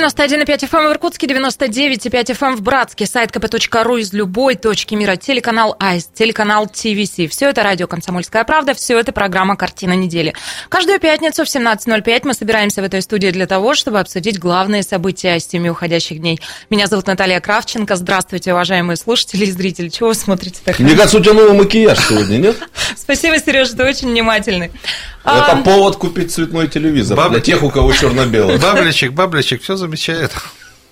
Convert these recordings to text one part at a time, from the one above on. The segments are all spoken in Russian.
91,5 FM в Иркутске, 99,5 FM в Братске, сайт kp.ru из любой точки мира, телеканал АИС, телеканал ТВС. Все это радио «Комсомольская правда», все это программа «Картина недели». Каждую пятницу в 17.05 мы собираемся в этой студии для того, чтобы обсудить главные события с теми уходящих дней. Меня зовут Наталья Кравченко. Здравствуйте, уважаемые слушатели и зрители. Чего вы смотрите так? Мне кажется, у тебя новый макияж сегодня, нет? Спасибо, Сережа, ты очень внимательный. Это повод купить цветной телевизор Баб- для тех, у кого черно-белый. Бабличек, бабличек, все замечает.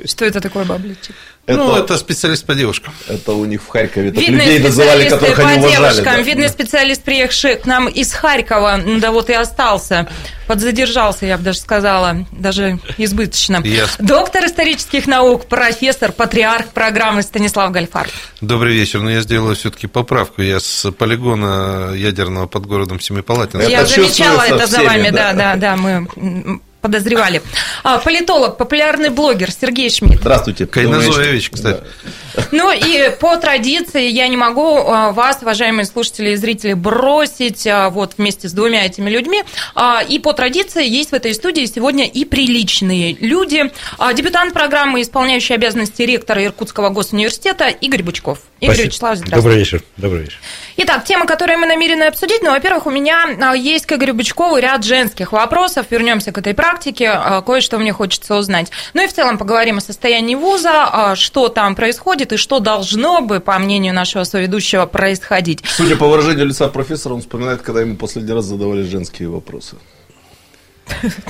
Что это такое, бабличек? Ну, Это, это специалист по девушкам. это у них в Харькове так Видные людей называли, специалисты которых по они уважали. девушкам. да. Видный специалист, приехавший к нам из Харькова, ну да вот и остался. Подзадержался, я бы даже сказала, даже избыточно. Ясно. Доктор исторических наук, профессор, патриарх программы Станислав Гальфар. Добрый вечер, но я сделаю все-таки поправку. Я с полигона ядерного под городом Семипалатинск. Это я замечала это за всеми, вами, да, да. да, да, мы подозревали. А, политолог, популярный блогер Сергей Шмидт. Здравствуйте. Кайназоевич, кстати. Ну и по традиции я не могу а, вас, уважаемые слушатели и зрители, бросить а, вот вместе с двумя этими людьми. А, И по традиции есть в этой студии сегодня и приличные люди. Дебютант программы, исполняющий обязанности ректора Иркутского госуниверситета Игорь Бучков. Игорь Спасибо. Вячеславович, здравствуйте. Добрый вечер. Добрый вечер. Итак, темы, которые мы намерены обсудить. Ну, во-первых, у меня а, есть к Игорю Бычкову ряд женских вопросов. Вернемся к этой практике. А, Кое-что мне хочется узнать. Ну и в целом поговорим о состоянии вуза, а, что там происходит и что должно бы, по мнению нашего соведущего, происходить. Судя по выражению лица профессора, он вспоминает, когда ему последний раз задавали женские вопросы.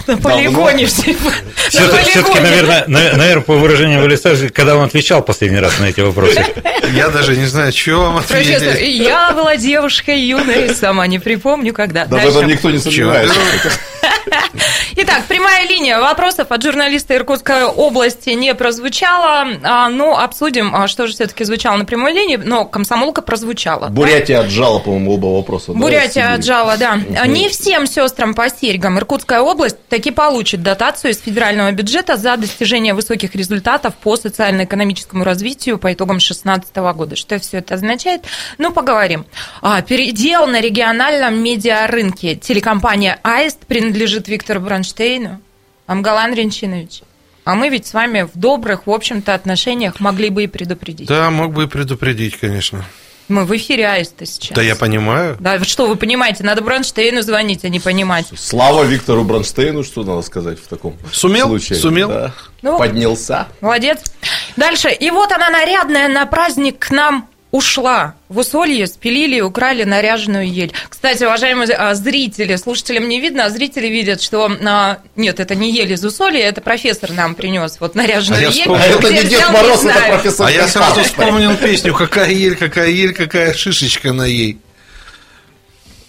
На полигоне все. Все-таки, наверное, на- наверное, по выражению лица, когда он отвечал последний раз на эти вопросы. Я даже не знаю, что вам ответить. я была девушкой юной, сама не припомню, когда. Да в этом никто не сомневается. Итак, прямая линия вопросов от журналиста Иркутской области не прозвучала. А, Ну, обсудим, а, что же все-таки звучало на прямой линии, но комсомолка прозвучала. Бурятия отжала, по-моему, оба вопроса. да, Бурятия Сибирь. отжала, да. Не всем сестрам по серьгам Иркутская область таки получит дотацию из федерального бюджета за достижение высоких результатов по социально-экономическому развитию по итогам 2016 года. Что все это означает? Ну, поговорим. А, передел на региональном медиарынке. Телекомпания «Аист» принадлежит Виктору Бронштейну. Амгалан Ренчинович. А мы ведь с вами в добрых, в общем-то, отношениях могли бы и предупредить. Да, мог бы и предупредить, конечно. Мы в эфире «Аиста» сейчас. Да я понимаю. Да, что вы понимаете, надо Бронштейну звонить, а не понимать. Слава Виктору Бронштейну, что надо сказать в таком Сумел? случае. Сумел? Да. Ну. Поднялся. Молодец. Дальше. И вот она нарядная на праздник к нам ушла. В Усолье спилили и украли наряженную ель. Кстати, уважаемые а, зрители, слушателям не видно, а зрители видят, что... а, нет, это не ель из Усолья, это профессор нам принес вот наряженную А ель. вспомнил. А это Где не Дед Мороз, это знаю. профессор А я сразу вспомнил песню «Какая ель, какая ель, какая шишечка на ей».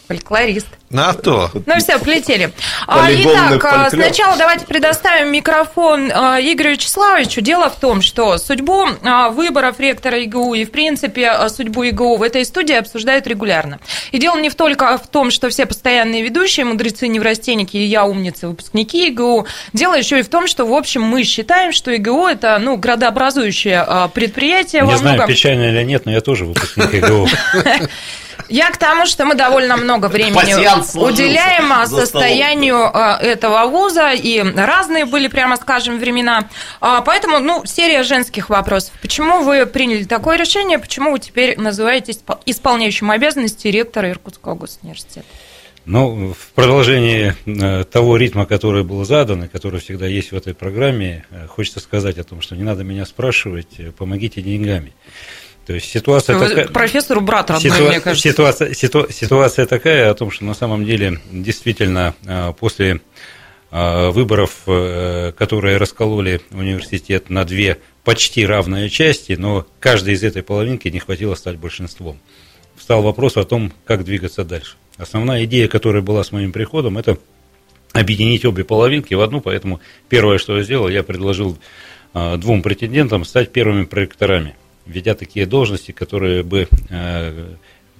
Фольклорист. На то. Ну все, полетели. А, Полигонный Итак, а, фольклор. сначала давайте предоставим микрофон а, Игорю Вячеславовичу. Дело в том, что судьбу выборов ректора ИГУ и, в принципе, судьбу ИГУ в этой студии обсуждают регулярно. И дело не в только в том, что все постоянные ведущие, мудрецы, неврастенники и я, умницы, выпускники ИГУ. Дело еще и в том, что, в общем, мы считаем, что ИГУ – это ну, градообразующее предприятие Не знаю, многом. печально или нет, но я тоже выпускник ИГУ. Я к тому, что мы довольно много времени Пасьянс сложился уделяем а, состоянию а, этого вуза, и разные были, прямо скажем, времена. А, Поэтому, ну, серия женских вопросов. Почему вы приняли такое решение? Почему вы теперь называетесь испол- исполняющим обязанности ректора Иркутского госуниверситета? Ну, в продолжении э, того ритма, который был задан, и который всегда есть в этой программе, э, хочется сказать о том, что не надо меня спрашивать, э, помогите деньгами. То есть ситуация Вы такая... профессору брат родной, Ситуа- мне кажется. Ситуация, ситу- ситуация такая о том, что на самом деле действительно э, после э, выборов, э, которые раскололи университет на две почти равные части, но каждой из этой половинки не хватило стать большинством. Встал вопрос о том, как двигаться дальше. Основная идея, которая была с моим приходом, это объединить обе половинки в одну, поэтому первое, что я сделал, я предложил э, двум претендентам стать первыми проекторами, введя такие должности, которые бы э,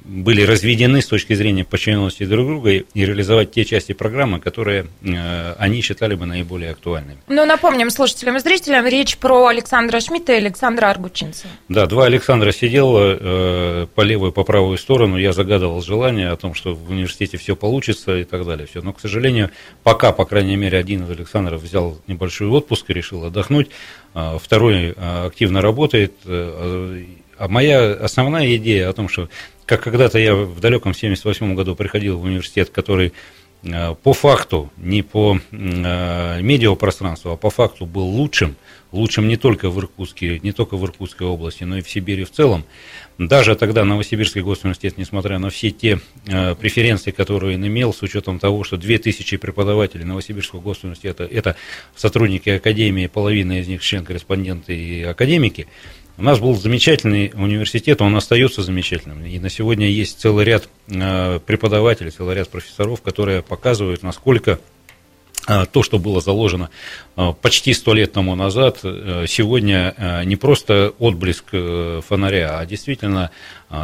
были разведены с точки зрения подчиненности друг друга и реализовать те части программы, которые э, они считали бы наиболее актуальными. Ну, напомним слушателям и зрителям, речь про Александра Шмидта и Александра Аргучинцева. Да, два Александра сидело э, по левую и по правую сторону. Я загадывал желание о том, что в университете все получится и так далее. Все. Но, к сожалению, пока, по крайней мере, один из Александров взял небольшой отпуск и решил отдохнуть. А второй активно работает. Э, а моя основная идея о том, что как когда-то я в далеком 78 году приходил в университет, который э, по факту, не по э, медиапространству, а по факту был лучшим, лучшим не только в Иркутске, не только в Иркутской области, но и в Сибири в целом. Даже тогда Новосибирский госуниверситет, несмотря на все те э, преференции, которые он имел, с учетом того, что 2000 преподавателей Новосибирского госуниверситета – это сотрудники академии, половина из них член-корреспонденты и академики, у нас был замечательный университет, он остается замечательным. И на сегодня есть целый ряд э, преподавателей, целый ряд профессоров, которые показывают, насколько а, то, что было заложено а, почти сто лет тому назад, э, сегодня э, не просто отблеск э, фонаря, а действительно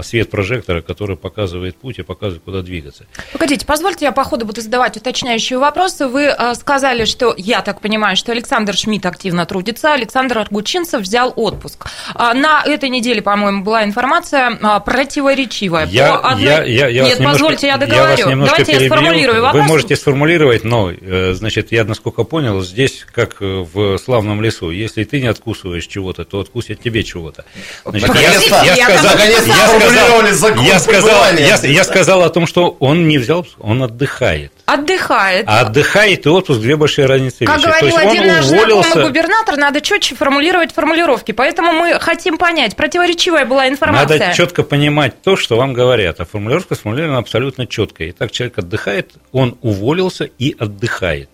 свет прожектора, который показывает путь и показывает, куда двигаться. Погодите, позвольте, я по ходу буду задавать уточняющие вопросы. Вы сказали, что, я так понимаю, что Александр Шмидт активно трудится, Александр Аргучинцев взял отпуск. На этой неделе, по-моему, была информация противоречивая. Я, одной... я, я, я Нет, позвольте, я договорю. Я Давайте перебью. я сформулирую вопрос. Вы можете сформулировать, но, значит, я, насколько понял, здесь, как в славном лесу, если ты не откусываешь чего-то, то откусят тебе чего-то. Значит, я, я, я, сказал, я, сказал, я, сказал, я, я сказал о том, что он не взял, он отдыхает. Отдыхает. А отдыхает и отпуск две большие разницы. Как говорил один наш уволился... знакомый губернатор, надо четче формулировать формулировки. Поэтому мы хотим понять, противоречивая была информация. Надо четко понимать то, что вам говорят. А формулировка сформулирована абсолютно четко. Итак, человек отдыхает, он уволился и отдыхает.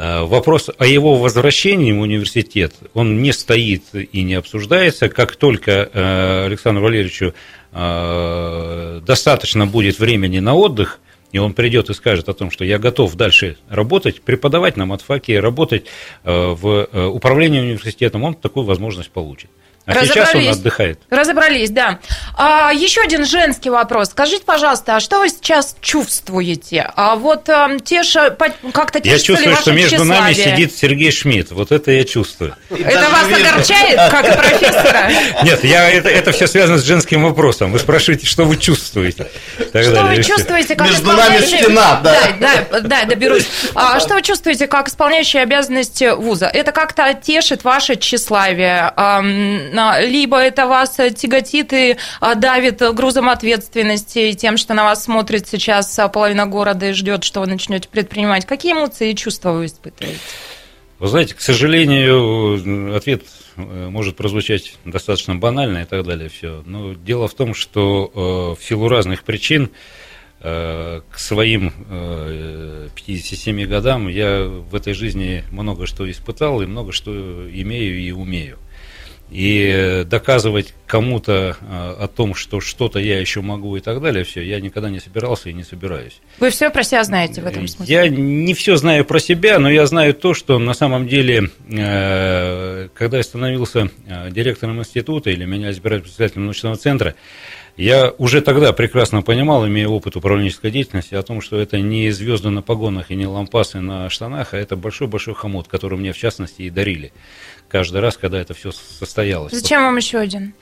А, вопрос о его возвращении в университет, он не стоит и не обсуждается. Как только э, Александру Валерьевичу достаточно будет времени на отдых, и он придет и скажет о том, что я готов дальше работать, преподавать на матфаке, работать э, в управлении университетом, он такую возможность получит. А сейчас он отдыхает. Разобрались, да. А, еще один женский вопрос. Скажите, пожалуйста, а что вы сейчас чувствуете? А вот а, теша, как-то Я чувствую, что между тщеславие. нами сидит Сергей Шмидт. Вот это я чувствую. Это вас огорчает, как профессора? Нет, я, это, это все связано с женским вопросом. Вы спрашиваете, что вы чувствуете. Что вы чувствуете, как Между нами стена, да. Да, да, да, доберусь. А, что вы чувствуете, как исполняющие обязанности вуза? Это как-то тешит ваше тщеславие? Либо это вас тяготит и а, давит грузом ответственности тем, что на вас смотрит сейчас а, половина города и ждет, что вы начнете предпринимать. Какие эмоции и чувства вы испытываете? Вы знаете, к сожалению, ответ э, может прозвучать достаточно банально и так далее. Все. Но дело в том, что э, в силу разных причин э, к своим 57 годам я в этой жизни много что испытал и много что имею и умею. И доказывать кому-то а, о том, что что-то я еще могу и так далее, все, я никогда не собирался и не собираюсь. Вы все про себя знаете в этом смысле? Я не все знаю про себя, но я знаю то, что на самом деле, э, когда я становился э, директором института или меня избирали председателем научного центра, я уже тогда прекрасно понимал, имея опыт управленческой деятельности, о том, что это не звезды на погонах и не лампасы на штанах, а это большой-большой хомут, который мне, в частности, и дарили каждый раз, когда это все состоялось. Зачем вам еще один?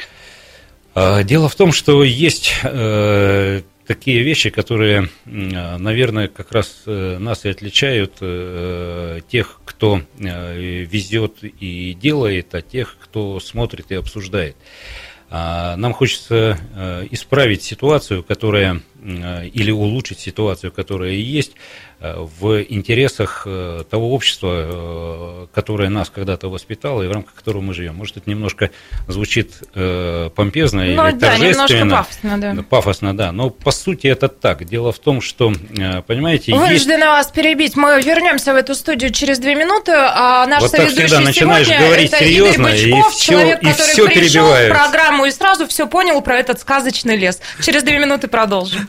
А, дело в том, что есть э, такие вещи, которые, наверное, как раз э, нас и отличают э, тех, кто везет и делает, от тех, кто смотрит и обсуждает. А, нам хочется исправить ситуацию, которая или улучшить ситуацию, которая есть, Э, в интересах э, того общества, э, которое нас когда-то воспитало и в рамках которого мы живем. Может, это немножко звучит помпезно ну, или да, торжественно. пафосно, да. Пафосно, да. Но по сути это так. Дело в том, что, понимаете, Вынуждены есть... вас перебить. Мы вернемся в эту студию через две минуты. А наш вот так всегда начинаешь говорить это серьезно, Игорь Бычков, и все, человек, и который все пришел в программу и сразу все понял про этот сказочный лес. Через две минуты продолжим.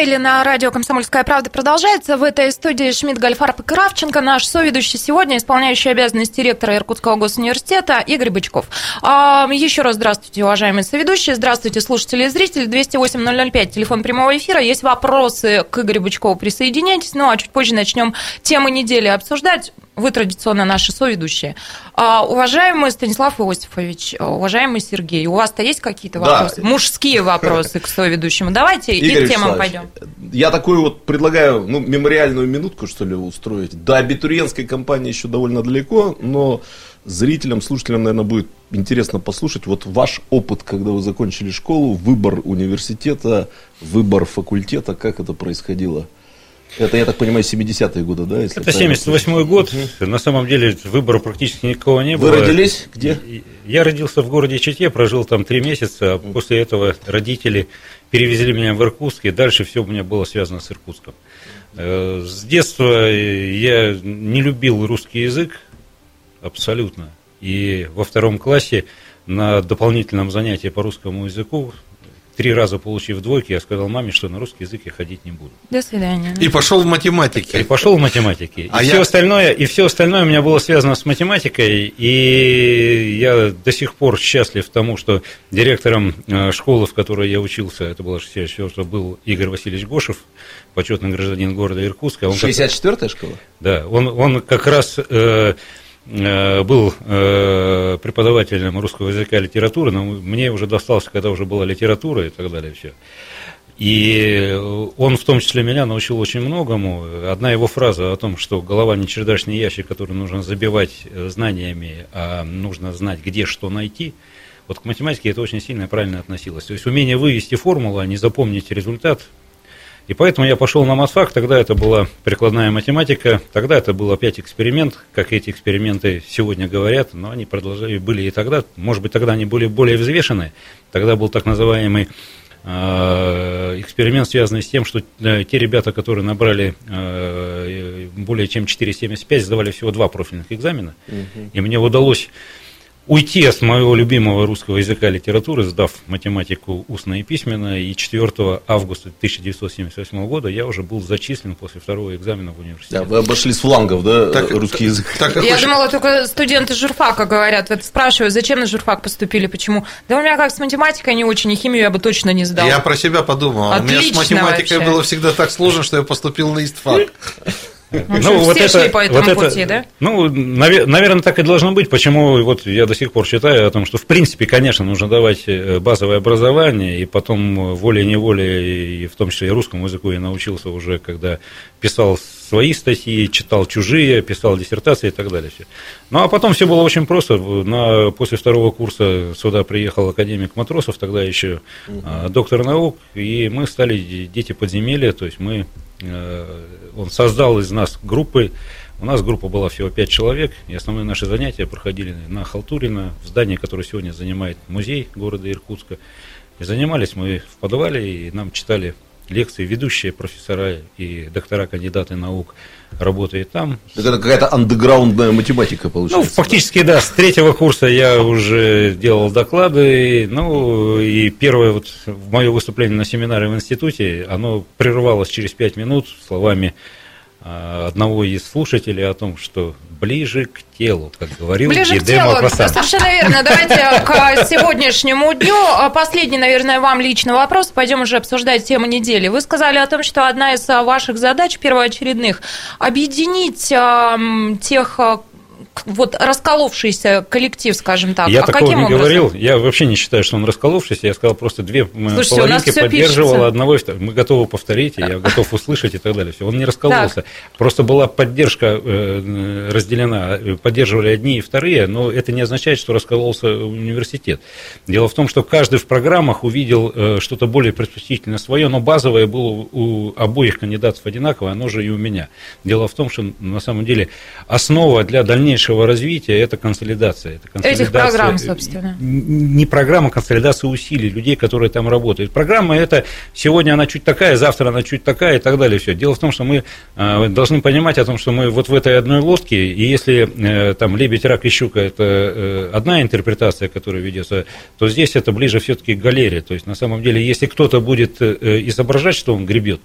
Недели на радио «Комсомольская правда» продолжается. В этой студии Шмидт, Гольфарб и Кравченко. Наш соведущий сегодня, исполняющий обязанности ректора Иркутского госуниверситета Игорь Бычков. А, еще раз здравствуйте, уважаемые соведущие. Здравствуйте, слушатели и зрители. 208-005, телефон прямого эфира. Есть вопросы к Игорю Бычкову, присоединяйтесь. Ну, а чуть позже начнем темы недели обсуждать вы традиционно наши соведущие. А, уважаемый Станислав Иосифович, уважаемый Сергей, у вас-то есть какие-то вопросы? Да. Мужские вопросы к соведущему. Давайте Игорь и к темам пойдем. Я такой вот предлагаю, ну, мемориальную минутку, что ли, устроить. До абитуриентской кампании еще довольно далеко, но зрителям, слушателям, наверное, будет интересно послушать вот ваш опыт, когда вы закончили школу, выбор университета, выбор факультета, как это происходило? Это, я так понимаю, 70-е годы, да? Если это 78-й год. Угу. На самом деле выбора практически никого не было. Вы родились где? Я родился в городе Чите, прожил там три месяца. А после этого родители перевезли меня в Иркутск, и дальше все у меня было связано с Иркутском. Э, с детства я не любил русский язык абсолютно. И во втором классе на дополнительном занятии по русскому языку три раза получив двойки, я сказал маме, что на русский язык я ходить не буду. До свидания. И пошел в математике. И пошел в математике. А и, я... все остальное, и все остальное у меня было связано с математикой, и я до сих пор счастлив тому, что директором э, школы, в которой я учился, это было 64 был Игорь Васильевич Гошев, почетный гражданин города Иркутска. 64-я как... школа? Да, он, он как раз Э, был э, преподавателем русского языка и литературы, но мне уже достался, когда уже была литература и так далее, все. И он, в том числе меня, научил очень многому. Одна его фраза о том, что голова не чердачный ящик, который нужно забивать э, знаниями, а нужно знать, где что найти. Вот к математике это очень сильно и правильно относилось. То есть умение вывести формулу, а не запомнить результат, и поэтому я пошел на матфак, тогда это была прикладная математика, тогда это был опять эксперимент, как эти эксперименты сегодня говорят, но они продолжали, были и тогда, может быть, тогда они были более взвешены, тогда был так называемый э, эксперимент, связанный с тем, что э, те ребята, которые набрали э, более чем 4,75, сдавали всего два профильных экзамена, угу. и мне удалось уйти от моего любимого русского языка и литературы, сдав математику устно и письменно, и 4 августа 1978 года я уже был зачислен после второго экзамена в университет. Да, вы обошли с флангов, да, так, русский язык? Так, я хочешь... думала, только студенты журфака говорят. Вот спрашиваю, зачем на журфак поступили, почему? Да у меня как с математикой не очень, и химию я бы точно не сдал. Я про себя подумал. Отлично у меня с математикой вообще. было всегда так сложно, что я поступил на истфак. Ну, вот все это, шли по этому вот пути, это, да? Ну, наверное, так и должно быть. Почему вот я до сих пор считаю о том, что, в принципе, конечно, нужно давать э, базовое образование, и потом волей-неволей, и в том числе и русскому языку я научился уже, когда писал свои статьи, читал чужие, писал диссертации и так далее. Ну, а потом все было очень просто. На, после второго курса сюда приехал академик Матросов, тогда еще угу. доктор наук, и мы стали дети подземелья, то есть мы Э, он создал из нас группы. У нас группа была всего пять человек, и основные наши занятия проходили на Халтурина, в здании, которое сегодня занимает музей города Иркутска. И занимались мы в подвале, и нам читали лекции ведущие профессора и доктора, кандидаты наук работает там. Так это какая-то андеграундная математика получается. Ну, фактически, да? да, с третьего курса я уже делал доклады, ну, и первое вот мое выступление на семинаре в институте, оно прервалось через пять минут словами одного из слушателей о том, что ближе к телу, как говорил Ближе к телу, совершенно верно. Давайте к сегодняшнему дню. Последний, наверное, вам личный вопрос. Пойдем уже обсуждать тему недели. Вы сказали о том, что одна из ваших задач первоочередных – объединить тех вот расколовшийся коллектив, скажем так. Я а такого не образом? говорил. Я вообще не считаю, что он расколовшийся. Я сказал, просто две Слушайте, половинки поддерживала одного. Мы готовы повторить, я готов услышать и так далее. Все. Он не раскололся. Так. Просто была поддержка э, разделена. Поддерживали одни и вторые, но это не означает, что раскололся университет. Дело в том, что каждый в программах увидел э, что-то более предпочтительное свое, но базовое было у обоих кандидатов одинаковое, оно же и у меня. Дело в том, что на самом деле основа для дальнейшего дальнейшего развития – это консолидация. Это консолидация Этих программ, собственно. Не программа, а консолидация усилий людей, которые там работают. Программа – это сегодня она чуть такая, завтра она чуть такая и так далее. Все. Дело в том, что мы э, должны понимать о том, что мы вот в этой одной лодке, и если э, там лебедь, рак и щука – это э, одна интерпретация, которая ведется, то здесь это ближе все-таки к галерее. То есть, на самом деле, если кто-то будет изображать, что он гребет,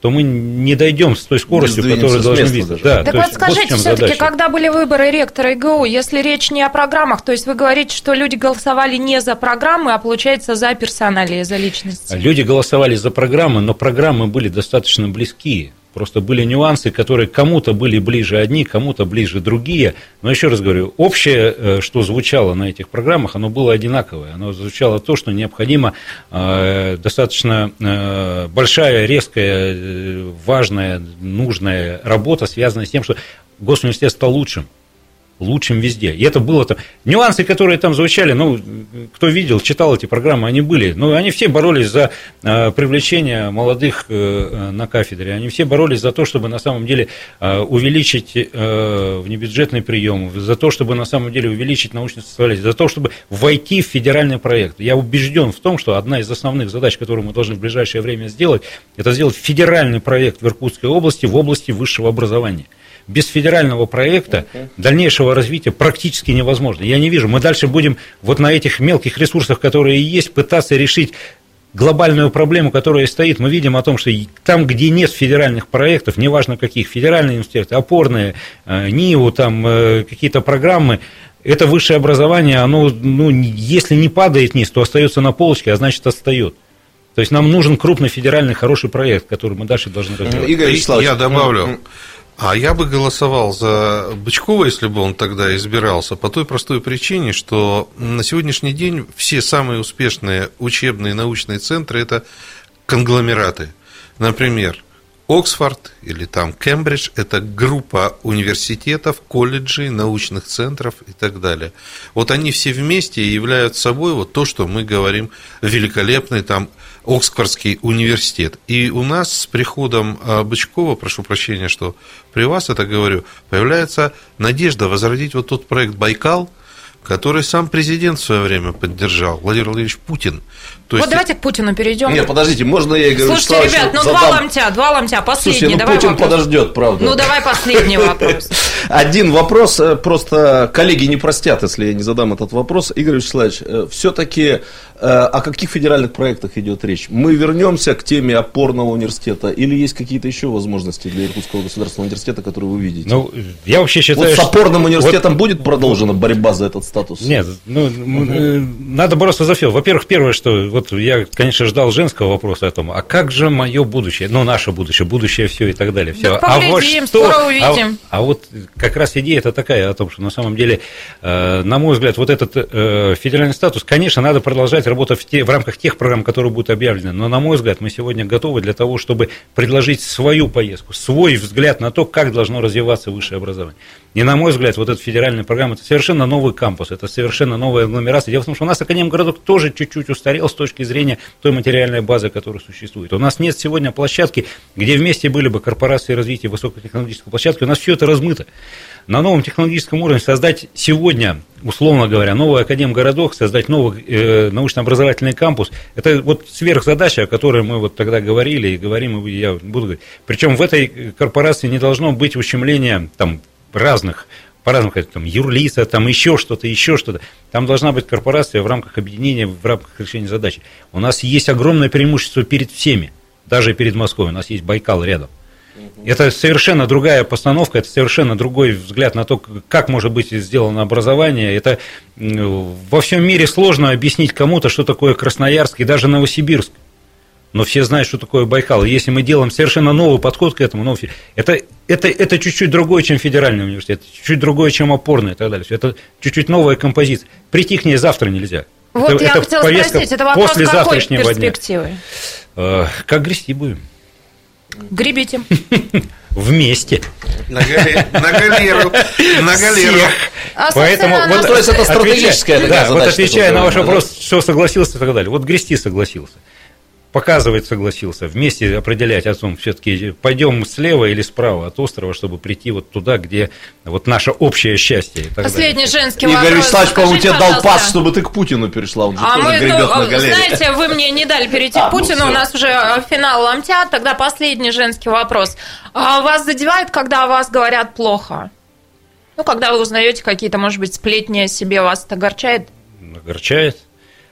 то мы не дойдем с той скоростью, которую должны видеть. Да, так вот скажите, вот все-таки, когда были выборы ректора ИГУ, если речь не о программах, то есть вы говорите, что люди голосовали не за программы, а получается за персоналии, за личности? Люди голосовали за программы, но программы были достаточно близкие. Просто были нюансы, которые кому-то были ближе одни, кому-то ближе другие. Но еще раз говорю, общее, э, что звучало на этих программах, оно было одинаковое. Оно звучало то, что необходимо э, достаточно э, большая, резкая, важная, нужная работа, связанная с тем, что госуниверситет стал лучшим лучшим везде. И это было там... Нюансы, которые там звучали, ну, кто видел, читал эти программы, они были. Ну, они все боролись за э, привлечение молодых э, на кафедре. Они все боролись за то, чтобы на самом деле э, увеличить э, внебюджетный прием, за то, чтобы на самом деле увеличить научную составляющую, за то, чтобы войти в федеральный проект. Я убежден в том, что одна из основных задач, которую мы должны в ближайшее время сделать, это сделать федеральный проект в Иркутской области в области высшего образования без федерального проекта дальнейшего развития практически невозможно. Я не вижу. Мы дальше будем вот на этих мелких ресурсах, которые есть, пытаться решить глобальную проблему, которая стоит, мы видим о том, что там, где нет федеральных проектов, неважно каких, федеральные университеты, опорные, э, НИУ, там э, какие-то программы, это высшее образование, оно, ну, если не падает вниз, то остается на полочке, а значит, отстает. То есть нам нужен крупный федеральный хороший проект, который мы дальше должны развивать. Игорь Вячеславович, я добавлю. А я бы голосовал за Бычкова, если бы он тогда избирался, по той простой причине, что на сегодняшний день все самые успешные учебные и научные центры – это конгломераты. Например, Оксфорд или там Кембридж – это группа университетов, колледжей, научных центров и так далее. Вот они все вместе являются собой вот то, что мы говорим великолепный там Оксфордский университет. И у нас с приходом а, Бычкова, прошу прощения, что при вас это говорю, появляется надежда возродить вот тот проект «Байкал», который сам президент в свое время поддержал, Владимир Владимирович Путин. То вот есть... давайте к Путину перейдем. Нет, подождите, можно я говорю, Слушайте, ребят, ну задам... два ломтя, два ломтя, последний. Слушайте, ну давай Путин вопрос. подождет, правда. Ну давай последний вопрос. Один вопрос, э, просто коллеги не простят, если я не задам этот вопрос. Игорь Вячеславович, э, все-таки э, о каких федеральных проектах идет речь? Мы вернемся к теме опорного университета или есть какие-то еще возможности для Иркутского государственного университета, которые вы видите? Ну, я вообще считаю, вот с опорным университетом вот... будет продолжена борьба за этот статус? Нет, ну, угу. надо бороться за все. Во-первых, первое, что вот я, конечно, ждал женского вопроса о том, а как же мое будущее, ну, наше будущее, будущее все и так далее. Все. Да а вот что, скоро увидим. А, а вот как раз идея это такая о том, что на самом деле, э, на мой взгляд, вот этот э, федеральный статус, конечно, надо продолжать работать в, те, в рамках тех программ, которые будут объявлены, но, на мой взгляд, мы сегодня готовы для того, чтобы предложить свою поездку, свой взгляд на то, как должно развиваться высшее образование. И, на мой взгляд, вот эта федеральная программа – это совершенно новый кампус, это совершенно новая агломерация. Дело в том, что у нас Академгородок тоже чуть-чуть устарел с точки зрения той материальной базы, которая существует. У нас нет сегодня площадки, где вместе были бы корпорации развития высокотехнологической площадки. У нас все это размыто. На новом технологическом уровне создать сегодня, условно говоря, новый академгородок, создать новый э, научно-образовательный кампус, это вот сверхзадача, о которой мы вот тогда говорили и говорим, и я буду говорить. Причем в этой корпорации не должно быть ущемления там, разных по-разному сказать, там, юрлиса, там еще что-то, еще что-то. Там должна быть корпорация в рамках объединения, в рамках решения задач. У нас есть огромное преимущество перед всеми, даже перед Москвой. У нас есть Байкал рядом. Это совершенно другая постановка, это совершенно другой взгляд на то, как может быть сделано образование. Это во всем мире сложно объяснить кому-то, что такое Красноярск и даже Новосибирск но все знают, что такое Байкал. И если мы делаем совершенно новый подход к этому, новый, это, это, это чуть-чуть другое, чем федеральный университет, чуть-чуть другое, чем опорный и так далее. Это чуть-чуть новая композиция. Прийти к ней завтра нельзя. Вот это, я это хотела спросить, это вопрос после какой перспективы? Дня. Э, как грести будем? Гребите. Вместе. На галеру. На галеру. А Поэтому, вот, то есть это стратегическая да, вот отвечая на ваш вопрос, что согласился и так далее. Вот грести согласился. Показывать согласился, вместе определять о том, все-таки пойдем слева или справа от острова, чтобы прийти вот туда, где вот наше общее счастье. Последний далее. женский Игорь вопрос. Игорь Вячеславович, по-моему, тебе дал пас, чтобы ты к Путину перешла. Он же а тоже мы, гребет ну, на галере. Знаете, вы мне не дали перейти а, к Путину, ну, у нас уже э, финал ломтят. Тогда последний женский вопрос. А вас задевает, когда о вас говорят плохо? Ну, когда вы узнаете какие-то, может быть, сплетни о себе, вас это огорчает? Огорчает.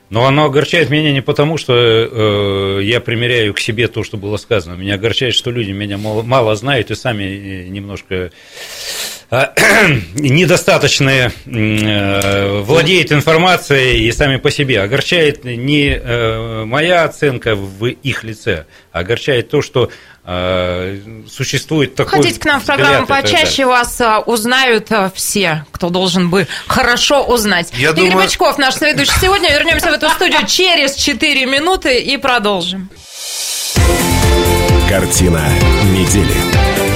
Но оно огорчает меня не потому, что э, я примеряю к себе то, что было сказано. Меня огорчает, что люди меня мало, мало знают и сами э, немножко э, недостаточно э, владеют информацией и сами по себе. Огорчает не э, моя оценка в их лице, а огорчает то, что Э, существует такой Ходите к нам в программу почаще, вас а, узнают а, все, кто должен бы хорошо узнать. Я Игорь думаю... Бычков, наш следующий сегодня. Вернемся в эту студию через 4 минуты и продолжим. Картина недели.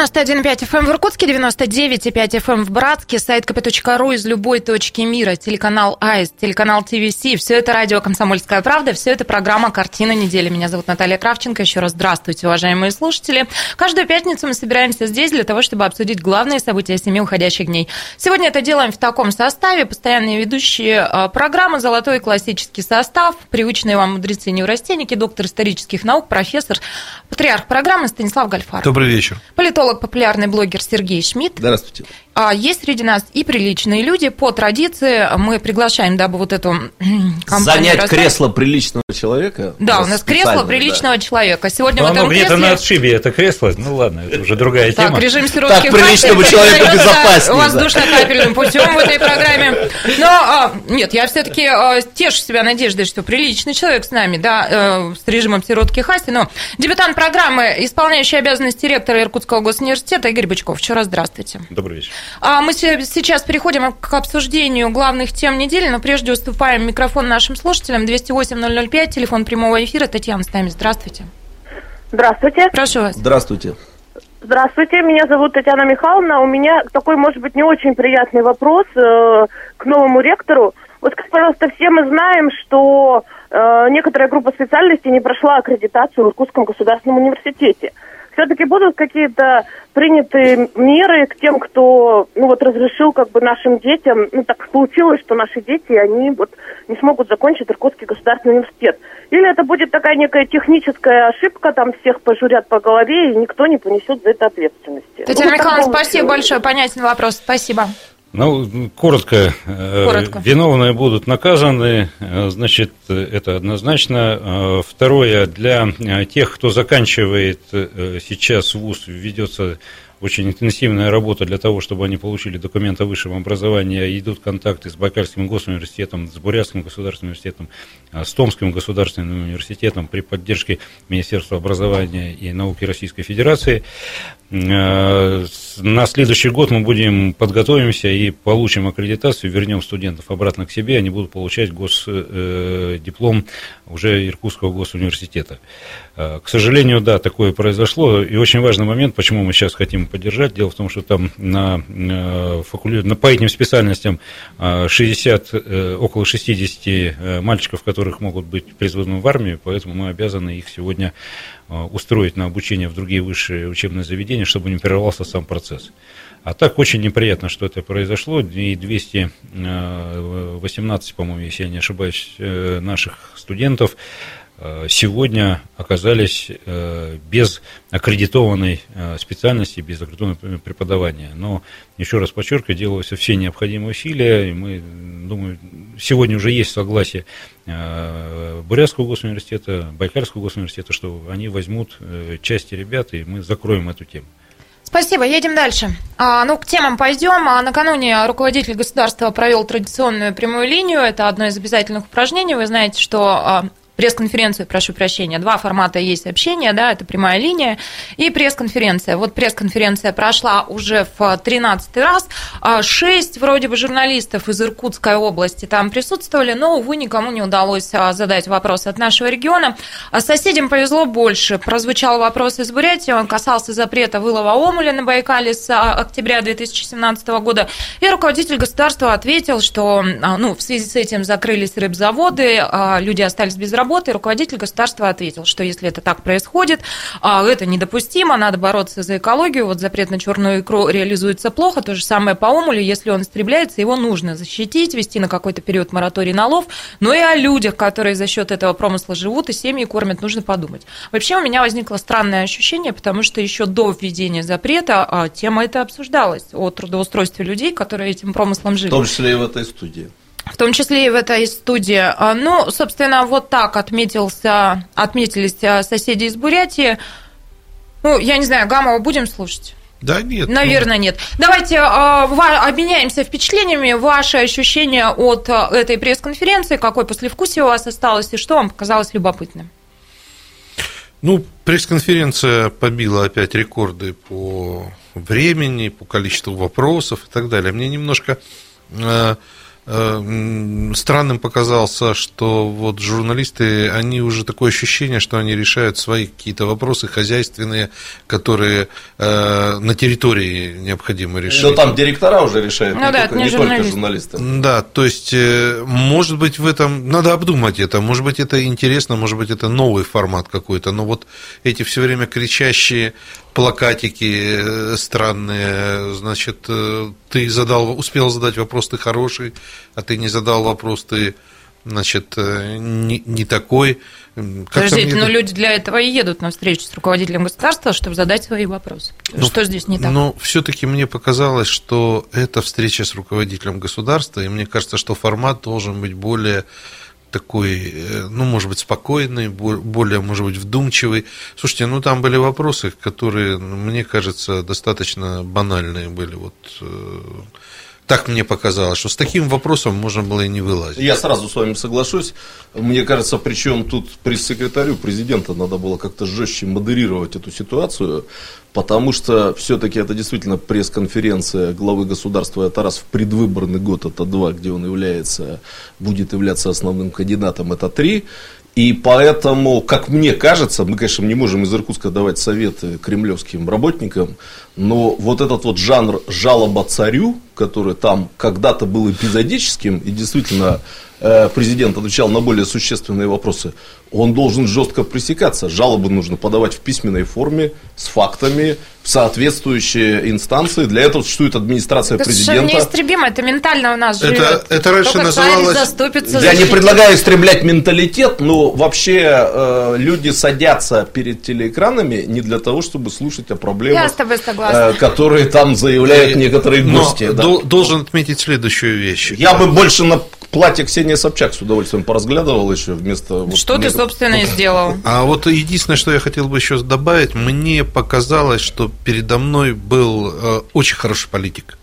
91,5 FM в Иркутске, 99,5 FM в Братске, сайт kp.ru из любой точки мира, телеканал АИС, телеканал ТВС. Все это радио «Комсомольская правда», все это программа «Картина недели». Меня зовут Наталья Кравченко. Еще раз здравствуйте, уважаемые слушатели. Каждую пятницу мы собираемся здесь для того, чтобы обсудить главные события семи уходящих дней. Сегодня это делаем в таком составе. Постоянные ведущие а, программы «Золотой классический состав», привычные вам мудрецы и неврастенники, доктор исторических наук, профессор, патриарх программы Станислав Гальфар. Добрый вечер. Политолог популярный блогер Сергей Шмидт. Здравствуйте. А есть среди нас и приличные люди. По традиции мы приглашаем, дабы вот эту Занять расставить. кресло приличного человека. Да, у нас кресло приличного да. человека. Сегодня Но в этом оно где-то кресле... на отшибе это кресло. Ну ладно, это уже другая тема. Так, режим сиротских Так приличному человеку безопаснее. Воздушно-капельным путем в этой программе. Но а, нет, я все-таки а, тешу себя надеждой, что приличный человек с нами, да, а, с режимом сиротки Хасти. Но дебютант программы, исполняющий обязанности ректора Иркутского госуниверситета Игорь Бычков. Еще раз здравствуйте. Добрый вечер. А мы сейчас переходим к обсуждению главных тем недели, но прежде уступаем микрофон нашим слушателям. 208-005, телефон прямого эфира. Татьяна с нами. Здравствуйте. Здравствуйте. Прошу вас. Здравствуйте. Здравствуйте, меня зовут Татьяна Михайловна. У меня такой, может быть, не очень приятный вопрос э, к новому ректору. Вот, скажите, пожалуйста, все мы знаем, что э, некоторая группа специальностей не прошла аккредитацию в Иркутском государственном университете все-таки будут какие-то приняты меры к тем, кто, ну вот, разрешил как бы нашим детям, ну так получилось, что наши дети, они вот не смогут закончить Иркутский государственный университет. Или это будет такая некая техническая ошибка, там всех пожурят по голове, и никто не понесет за это ответственности. Татьяна ну, Михайловна, спасибо большое, понятен вопрос, спасибо. Ну, коротко. Э, коротко. Виновные будут наказаны, э, значит, это однозначно. Э, второе, для тех, кто заканчивает сейчас вуз, ведется очень интенсивная работа для того, чтобы они получили документы о высшем образовании. Идут контакты с Байкальским госуниверситетом, с Бурятским государственным университетом, с Томским государственным университетом при поддержке Министерства образования и науки Российской Федерации. А, на следующий год мы будем подготовимся и получим аккредитацию, вернем студентов обратно к себе, они будут получать госдиплом э, уже Иркутского госуниверситета. А, к сожалению, да, такое произошло. И очень важный момент, почему мы сейчас хотим поддержать. Дело в том, что там на, э, факуле... по этим специальностям 60, э, около 60 э, мальчиков, которых могут быть призваны в армию, поэтому мы обязаны их сегодня устроить на обучение в другие высшие учебные заведения, чтобы не прервался сам процесс. А так очень неприятно, что это произошло. И 218, по-моему, если я не ошибаюсь, наших студентов Э, сегодня оказались э, без аккредитованной э, специальности, без аккредитованного преподавания. Но, еще раз подчеркиваю, делаются все необходимые усилия, и мы, думаю, сегодня уже есть согласие Бурятского госуниверситета, Байкальского госуниверситета, что они возьмут части ребят, и мы закроем эту тему. Спасибо, едем дальше. А, ну, к темам пойдем. А, накануне руководитель государства провел традиционную прямую линию. Это одно из обязательных упражнений. Вы знаете, что а, пресс-конференцию, прошу прощения. Два формата есть общения, да, это прямая линия и пресс-конференция. Вот пресс-конференция прошла уже в 13 раз. А шесть вроде бы журналистов из Иркутской области там присутствовали, но, увы, никому не удалось а, задать вопрос от нашего региона. А соседям повезло больше. Прозвучал вопрос из Бурятии, он касался запрета вылова омуля на Байкале с октября 2017 года. И руководитель государства ответил, что ну, в связи с этим закрылись рыбзаводы, люди остались без работы. Руководитель государства ответил, что если это так происходит, это недопустимо, надо бороться за экологию. Вот запрет на черную икру реализуется плохо. То же самое по омулю, если он истребляется, его нужно защитить, вести на какой-то период мораторий на лов. Но и о людях, которые за счет этого промысла живут и семьи кормят, нужно подумать. Вообще у меня возникло странное ощущение, потому что еще до введения запрета а, тема эта обсуждалась о трудоустройстве людей, которые этим промыслом жили. В том числе и в этой студии. В том числе и в этой студии. А, ну, собственно, вот так отметился, отметились а, соседи из Бурятии. Ну, я не знаю, Гамова будем слушать? Да нет. Наверное, ну... нет. Давайте э, обменяемся впечатлениями. Ваши ощущения от этой пресс-конференции, какой послевкусие у вас осталось и что вам показалось любопытным? Ну, пресс-конференция побила опять рекорды по времени, по количеству вопросов и так далее. Мне немножко Э, странным показался, что вот журналисты, они уже такое ощущение, что они решают свои какие-то вопросы хозяйственные, которые э, на территории необходимо решить. Но там директора уже решают, ну, не, да, только, не, не только журналисты. Да, то есть, э, может быть, в этом, надо обдумать это, может быть, это интересно, может быть, это новый формат какой-то, но вот эти все время кричащие плакатики странные, значит, ты задал, успел задать вопрос, ты хороший, а ты не задал вопрос, ты значит, не, не такой. Как Подождите, но люди для этого и едут на встречу с руководителем государства, чтобы задать свои вопросы. Ну, что здесь не так? Но все-таки мне показалось, что это встреча с руководителем государства, и мне кажется, что формат должен быть более такой, э, ну, может быть, спокойный, более, может быть, вдумчивый. Слушайте, ну, там были вопросы, которые, мне кажется, достаточно банальные были. Вот э, так мне показалось, что с таким вопросом можно было и не вылазить. Я сразу с вами соглашусь. Мне кажется, причем тут пресс-секретарю президента надо было как-то жестче модерировать эту ситуацию, потому что все-таки это действительно пресс-конференция главы государства, это раз в предвыборный год, это два, где он является, будет являться основным кандидатом, это три. И поэтому, как мне кажется, мы, конечно, не можем из Иркутска давать советы кремлевским работникам, но вот этот вот жанр жалоба царю, который там когда-то был эпизодическим и действительно Э, президент отвечал на более существенные вопросы, он должен жестко пресекаться. Жалобы нужно подавать в письменной форме, с фактами, в соответствующие инстанции. Для этого существует администрация это президента. Это неистребимо, это ментально у нас это, живет. Это раньше Только называлось... Я защитить. не предлагаю истреблять менталитет, но вообще э, люди садятся перед телеэкранами не для того, чтобы слушать о проблемах, Я с тобой согласна. Э, которые там заявляют некоторые гости. Но да. Должен отметить следующую вещь. Я бы больше на платье Ксения Собчак с удовольствием поразглядывал еще вместо... Что вот, ты, собственно, и сделал. А вот единственное, что я хотел бы еще добавить, мне показалось, что передо мной был э, очень хороший политик.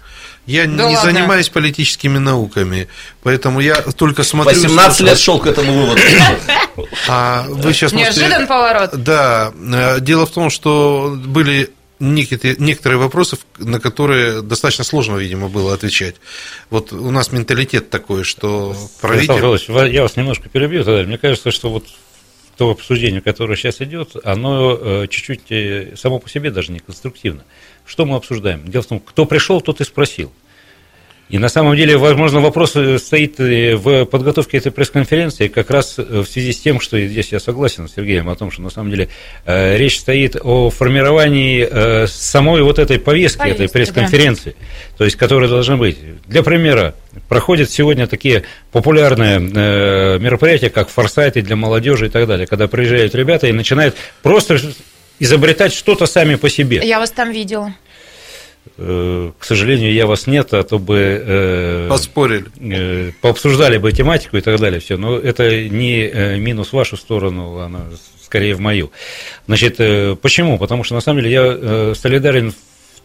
Я да не ладно. занимаюсь политическими науками, поэтому я только смотрю... 18 лет шел к этому выводу. А вы сейчас Неожиданный можете... поворот. Да. Э, дело в том, что были некоторые, вопросы, на которые достаточно сложно, видимо, было отвечать. Вот у нас менталитет такой, что правитель... Я вас немножко перебью тогда. Мне кажется, что вот то обсуждение, которое сейчас идет, оно э, чуть-чуть э, само по себе даже не конструктивно. Что мы обсуждаем? Дело в том, кто пришел, тот и спросил. И на самом деле, возможно, вопрос э, стоит э, в подготовке этой пресс-конференции как раз э, в связи с тем, что здесь я согласен с Сергеем о том, что на самом деле речь стоит о формировании самой вот этой повестки, повестки этой пресс-конференции, да. то есть которая должна быть. Для примера, проходят сегодня такие популярные мероприятия, как форсайты для молодежи и так далее, когда приезжают ребята и начинают просто изобретать что-то сами по себе. Я вас там видела. Э, к сожалению, я вас нет, а то бы... Э, Поспорили. Э, пообсуждали бы тематику и так далее, все. Но это не минус в вашу сторону, она скорее в мою. Значит, почему? Потому что, на самом деле, я солидарен в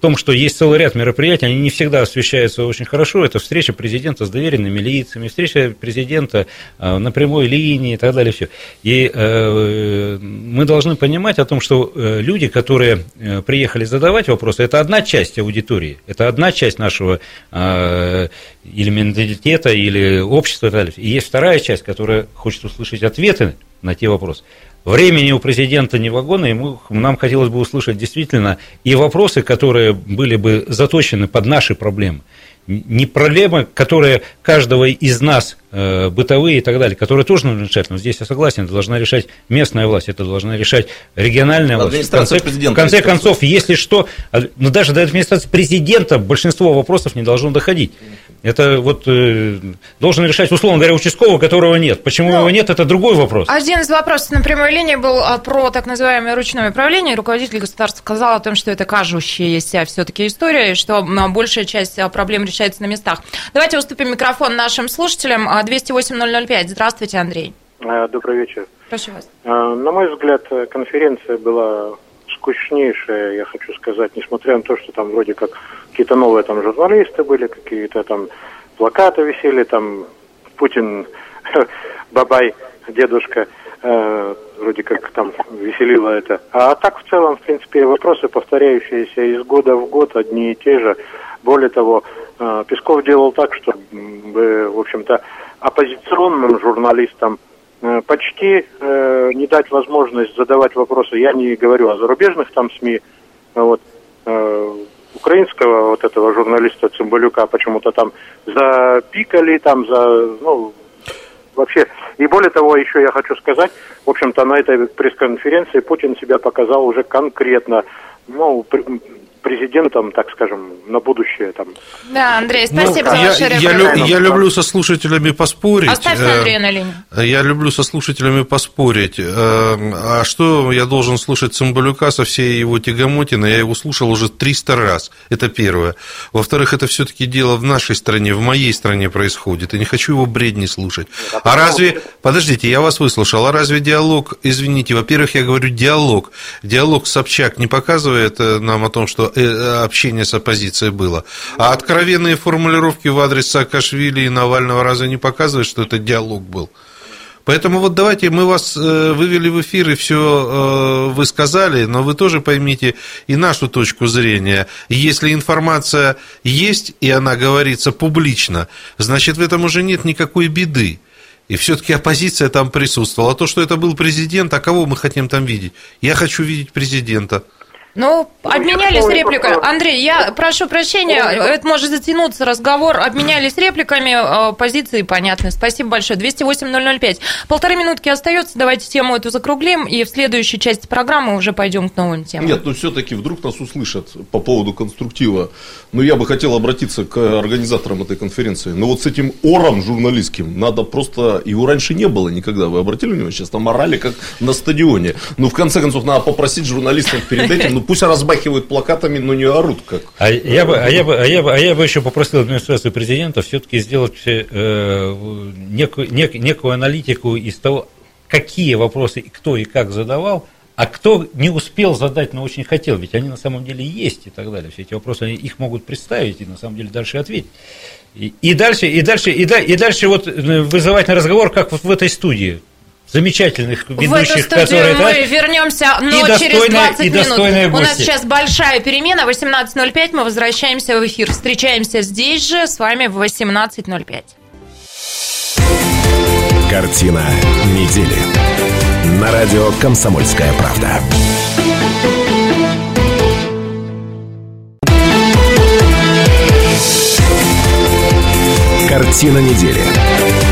том, что есть целый ряд мероприятий, они не всегда освещаются очень хорошо. Это встреча президента с доверенными лицами, встреча президента э, на прямой линии и так далее. Все. И э, мы должны понимать о том, что э, люди, которые приехали задавать вопросы, это одна часть аудитории, это одна часть нашего или менталитета, или общества и так далее. И есть вторая часть, которая хочет услышать ответы на те вопросы. Времени у президента не вагона, ему, нам хотелось бы услышать действительно и вопросы, которые были бы заточены под наши проблемы. Не проблемы, которые каждого из нас Э, бытовые и так далее, которые тоже нужно решать. Но здесь я согласен, это должна решать местная власть, это должна решать региональная власть. В конце, в конце концов, если что, а, но ну, даже до администрации президента большинство вопросов не должно доходить. Это вот э, должен решать, условно говоря, участкового, которого нет. Почему ну, его нет, это другой вопрос. Один из вопросов на прямой линии был а, про так называемое ручное управление. Руководитель государства сказал о том, что это кажущаяся все-таки история, и что большая часть а, проблем решается на местах. Давайте уступим микрофон нашим слушателям. 208-005. Здравствуйте, Андрей. Э, добрый вечер. Прошу вас. Э, на мой взгляд, конференция была скучнейшая, я хочу сказать, несмотря на то, что там вроде как какие-то новые там журналисты были, какие-то там плакаты висели, там Путин, Бабай, дедушка, э, вроде как там веселило это. А так в целом, в принципе, вопросы повторяющиеся из года в год, одни и те же. Более того, э, Песков делал так, чтобы, в общем-то, оппозиционным журналистам э, почти э, не дать возможность задавать вопросы. Я не говорю о зарубежных там СМИ, вот, э, украинского вот этого журналиста Цымбалюка почему-то там запикали, там за, ну, вообще. И более того, еще я хочу сказать, в общем-то, на этой пресс-конференции Путин себя показал уже конкретно, ну, президентом, так скажем, на будущее. Там. Да, Андрей, спасибо ну, за ваши я, я, я люблю со слушателями поспорить. Оставьте э, Андрея на линии. Я люблю со слушателями поспорить. Э, а что я должен слушать Цымбалюка со всей его тягомотиной? Я его слушал уже 300 раз. Это первое. Во-вторых, это все-таки дело в нашей стране, в моей стране происходит. И не хочу его бредни слушать. А разве... Подождите, я вас выслушал. А разве диалог... Извините, во-первых, я говорю диалог. Диалог Собчак не показывает э, нам о том, что общение с оппозицией было. А откровенные формулировки в адрес Саакашвили и Навального разве не показывают, что это диалог был? Поэтому вот давайте мы вас э, вывели в эфир и все э, вы сказали, но вы тоже поймите и нашу точку зрения. Если информация есть и она говорится публично, значит в этом уже нет никакой беды. И все-таки оппозиция там присутствовала. А то, что это был президент, а кого мы хотим там видеть? Я хочу видеть президента. Ну, обменялись репликами. Андрей, я прошу прощения, это может затянуться разговор. Обменялись репликами, э, позиции понятны. Спасибо большое. 208-005. Полторы минутки остается. Давайте тему эту закруглим, и в следующей части программы уже пойдем к новым темам. Нет, ну все-таки вдруг нас услышат по поводу конструктива. Но ну, я бы хотел обратиться к организаторам этой конференции. Но ну, вот с этим ором журналистским надо просто... Его раньше не было никогда. Вы обратили внимание? Сейчас там орали как на стадионе. Ну, в конце концов, надо попросить журналистов перед этим, ну, пусть размахивают плакатами, но не орут как. А я бы, а я бы, а я бы, а я бы еще попросил администрацию президента все-таки сделать э, некую, нек, некую аналитику из того, какие вопросы и кто и как задавал, а кто не успел задать, но очень хотел, ведь они на самом деле есть и так далее. Все эти вопросы, они их могут представить и на самом деле дальше ответить. И, и дальше, и дальше, и, да, и дальше вот э, вызывать на разговор, как вот в этой студии замечательных ведущих, в эту которые... мы да, вернемся, но через 20 минут. У нас сейчас большая перемена. 18.05 мы возвращаемся в эфир. Встречаемся здесь же с вами в 18.05. Картина недели. На радио «Комсомольская правда». Картина недели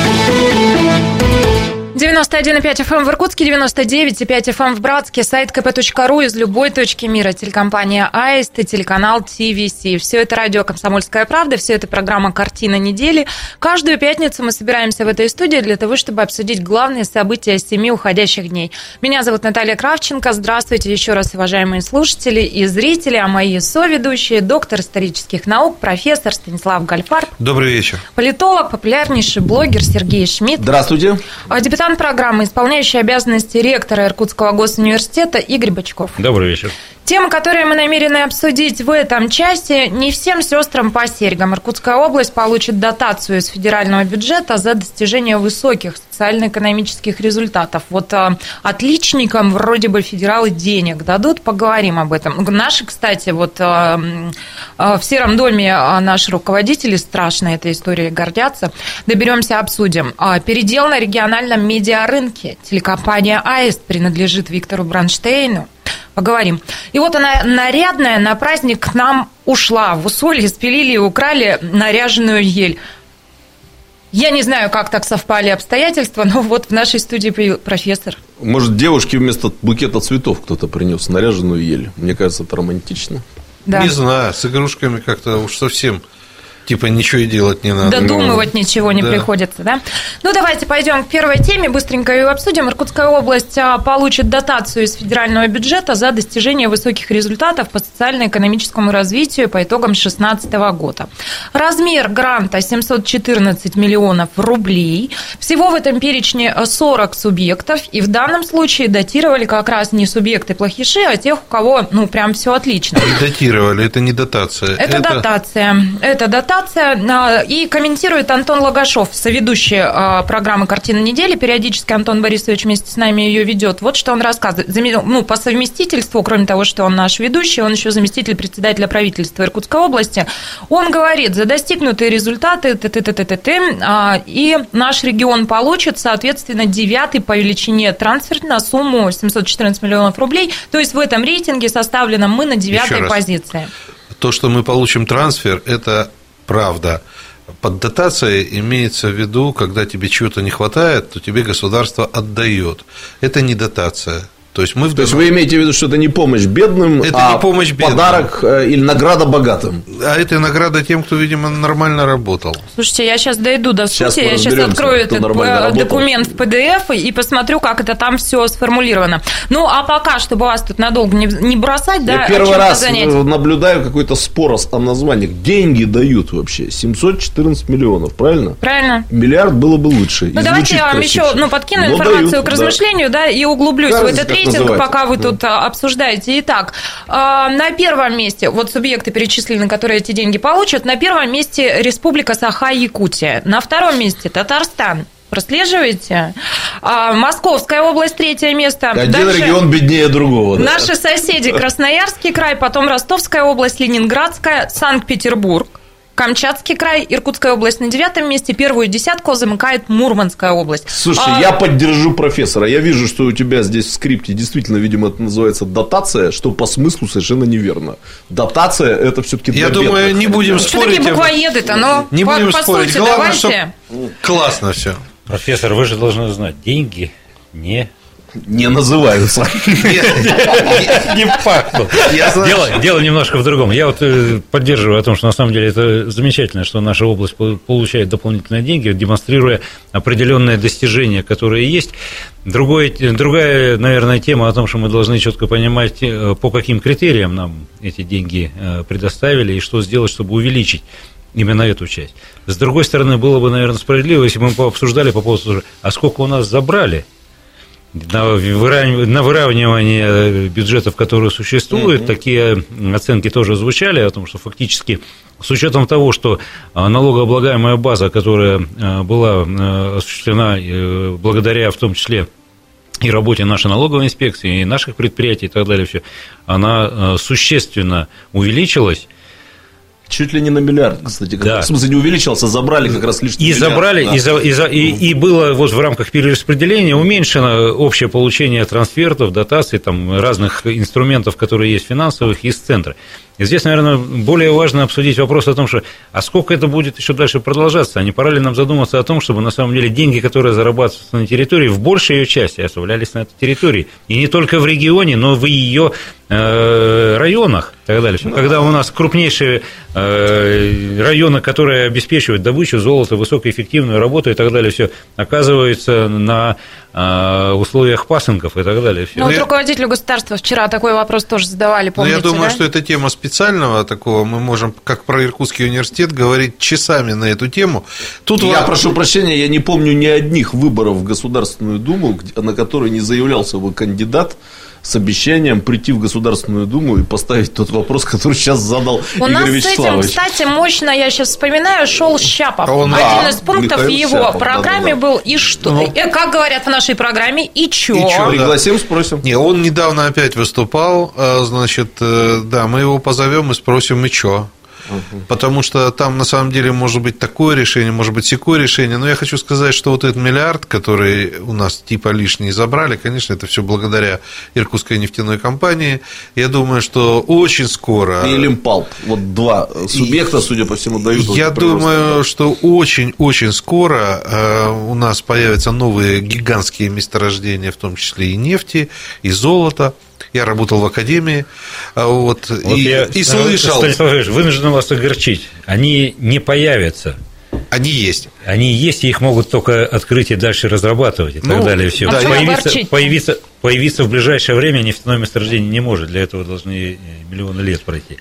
91,5 FM эм в Иркутске, 99,5 FM эм в Братске, сайт kp.ru из любой точки мира, телекомпания АИСТ и телеканал ТВС. Все это радио «Комсомольская правда», все это программа «Картина недели». Каждую пятницу мы собираемся в этой студии для того, чтобы обсудить главные события семи уходящих дней. Меня зовут Наталья Кравченко. Здравствуйте еще раз, уважаемые слушатели и зрители, а мои соведущие, доктор исторических наук, профессор Станислав Гальфар. Добрый вечер. Политолог, популярнейший блогер Сергей Шмидт. Здравствуйте. А, депутат программы исполняющий обязанности ректора Иркутского госуниверситета Игорь Бычков. Добрый вечер. Тема, которую мы намерены обсудить в этом части, не всем сестрам по серьгам. Иркутская область получит дотацию из федерального бюджета за достижение высоких социально-экономических результатов. Вот а, отличникам вроде бы федералы денег дадут, поговорим об этом. Наши, кстати, вот а, а, в Сером доме а, наши руководители страшно этой историей гордятся. Доберемся, обсудим. А, передел на региональном медиарынке. Телекомпания «Аист» принадлежит Виктору Бронштейну поговорим. И вот она нарядная на праздник к нам ушла. В Усолье спилили и украли наряженную ель. Я не знаю, как так совпали обстоятельства, но вот в нашей студии профессор. Может, девушке вместо букета цветов кто-то принес наряженную ель? Мне кажется, это романтично. Да. Не знаю, с игрушками как-то уж совсем Типа ничего и делать не надо. Додумывать ну, ничего не да. приходится, да? Ну, давайте пойдем к первой теме, быстренько ее обсудим. Иркутская область а, получит дотацию из федерального бюджета за достижение высоких результатов по социально-экономическому развитию по итогам 2016 года. Размер гранта 714 миллионов рублей. Всего в этом перечне 40 субъектов, и в данном случае датировали как раз не субъекты плохиши, а тех, у кого, ну, прям все отлично. Датировали, это не дотация. Это, это... дотация. Это дотация А, и комментирует Антон Логашов, соведущий а, программы «Картина недели». Периодически Антон Борисович вместе с нами ее ведет. Вот что он рассказывает. Ну, по совместительству, кроме того, что он наш ведущий, он еще заместитель председателя правительства Иркутской области. Он говорит, за достигнутые результаты, т -т -т -т -т -т, а, и наш регион получит, соответственно, девятый по величине трансфер на сумму 714 миллионов рублей. То есть в этом рейтинге составленном мы на девятой позиции. То, что мы получим трансфер, это правда. Под дотацией имеется в виду, когда тебе чего-то не хватает, то тебе государство отдает. Это не дотация. То есть, мы в То есть вы имеете в виду, что это не помощь бедным, это а не помощь бедным. подарок э, или награда богатым? А это награда тем, кто, видимо, нормально работал. Слушайте, я сейчас дойду до сейчас сути, я сейчас открою этот э, документ в PDF и посмотрю, как это там все сформулировано. Ну, а пока, чтобы вас тут надолго не, не бросать, я да, первый раз занять. наблюдаю какой-то спор о названиях. Деньги дают вообще 714 миллионов, правильно? Правильно. Миллиард было бы лучше. Ну, давайте я вам еще ну, подкину Но информацию дают, к размышлению, да, да и углублюсь Кажется, в этот рейтинг, пока вы тут а, обсуждаете. Итак, а, на первом месте, вот субъекты перечислены, которые эти деньги получат, на первом месте Республика Саха-Якутия, на втором месте Татарстан, прослеживаете. А, Московская область третье место. Один Дальше регион беднее другого. Да? Наши соседи Красноярский край, потом Ростовская область, Ленинградская, Санкт-Петербург. Камчатский край, Иркутская область на девятом месте, первую десятку замыкает Мурманская область. Слушай, а... я поддержу профессора. Я вижу, что у тебя здесь в скрипте действительно, видимо, это называется дотация, что по смыслу совершенно неверно. Дотация это все-таки Я думаю, бедных. не будем спорить. Что такие буквоеды-то? Но не по, будем по спорить. Сути, Главное, давайте. Что... Классно все. Профессор, вы же должны знать, деньги не не называются. Не пахнут. Дело немножко в другом. Я вот э, поддерживаю о том, что на самом деле это замечательно, что наша область получает дополнительные деньги, демонстрируя определенные достижения, которые есть. Другое, другая, наверное, тема о том, что мы должны четко понимать, э, по каким критериям нам эти деньги э, предоставили и что сделать, чтобы увеличить именно эту часть. С другой стороны, было бы, наверное, справедливо, если бы мы пообсуждали по поводу, а сколько у нас забрали – на выравнивание бюджетов, которые существуют, mm-hmm. такие оценки тоже звучали о том, что фактически с учетом того, что а, налогооблагаемая база, которая а, была осуществлена э, благодаря в том числе и работе нашей налоговой инспекции, и наших предприятий и так далее, все, она существенно увеличилась. Чуть ли не на миллиард, кстати. Да. В смысле, не увеличился, забрали как раз лишний И миллиард. забрали, да. и, за, и, за, и, и было вот в рамках перераспределения уменьшено общее получение трансфертов, дотаций, там, разных инструментов, которые есть финансовых, из центра. И здесь, наверное, более важно обсудить вопрос о том, что а сколько это будет еще дальше продолжаться, а не пора ли нам задуматься о том, чтобы на самом деле деньги, которые зарабатываются на территории, в большей ее части оставлялись на этой территории. И не только в регионе, но в ее э, районах и так далее. Ну, Когда у нас крупнейшие э, районы, которые обеспечивают добычу золота, высокоэффективную работу и так далее, все оказывается на условиях пасынков и так далее. Все. Ну, вот руководителю государства вчера такой вопрос тоже задавали, помните, Ну, я думаю, да? что это тема специального такого. Мы можем, как про Иркутский университет, говорить часами на эту тему. Тут Я вот- прошу прощения, я не помню ни одних выборов в Государственную Думу, на которые не заявлялся бы кандидат с обещанием прийти в Государственную Думу и поставить тот вопрос, который сейчас задал У Игорь нас с этим, Вячеславович. кстати, мощно, я сейчас вспоминаю, шел Щапов. Он- Один да, из пунктов Михаил его Щапов, программе да-да-да. был «И что?». Ну. Э, Как говорят в нашей программе, «И чё?». «И чё?». Пригласим, спросим. Не, он недавно опять выступал, а, значит, э, да, мы его позовем и спросим, и чё? Потому что там на самом деле может быть такое решение, может быть секое решение. Но я хочу сказать, что вот этот миллиард, который у нас типа лишний забрали, конечно, это все благодаря Иркутской нефтяной компании. Я думаю, что очень скоро... И Лимпалп. Вот два субъекта, судя по всему, дают. Я думаю, что очень-очень скоро э, у нас появятся новые гигантские месторождения, в том числе и нефти, и золота. Я работал в академии, а вот, Вот и, я, и слышал, вынужден вас огорчить. Они не появятся. они есть. Они есть, и их могут только открыть и дальше разрабатывать и так Ну, далее. Все. а почему появиться, появиться, появиться в ближайшее время нефтяное месторождение не может. Для этого должны э, миллионы лет пройти.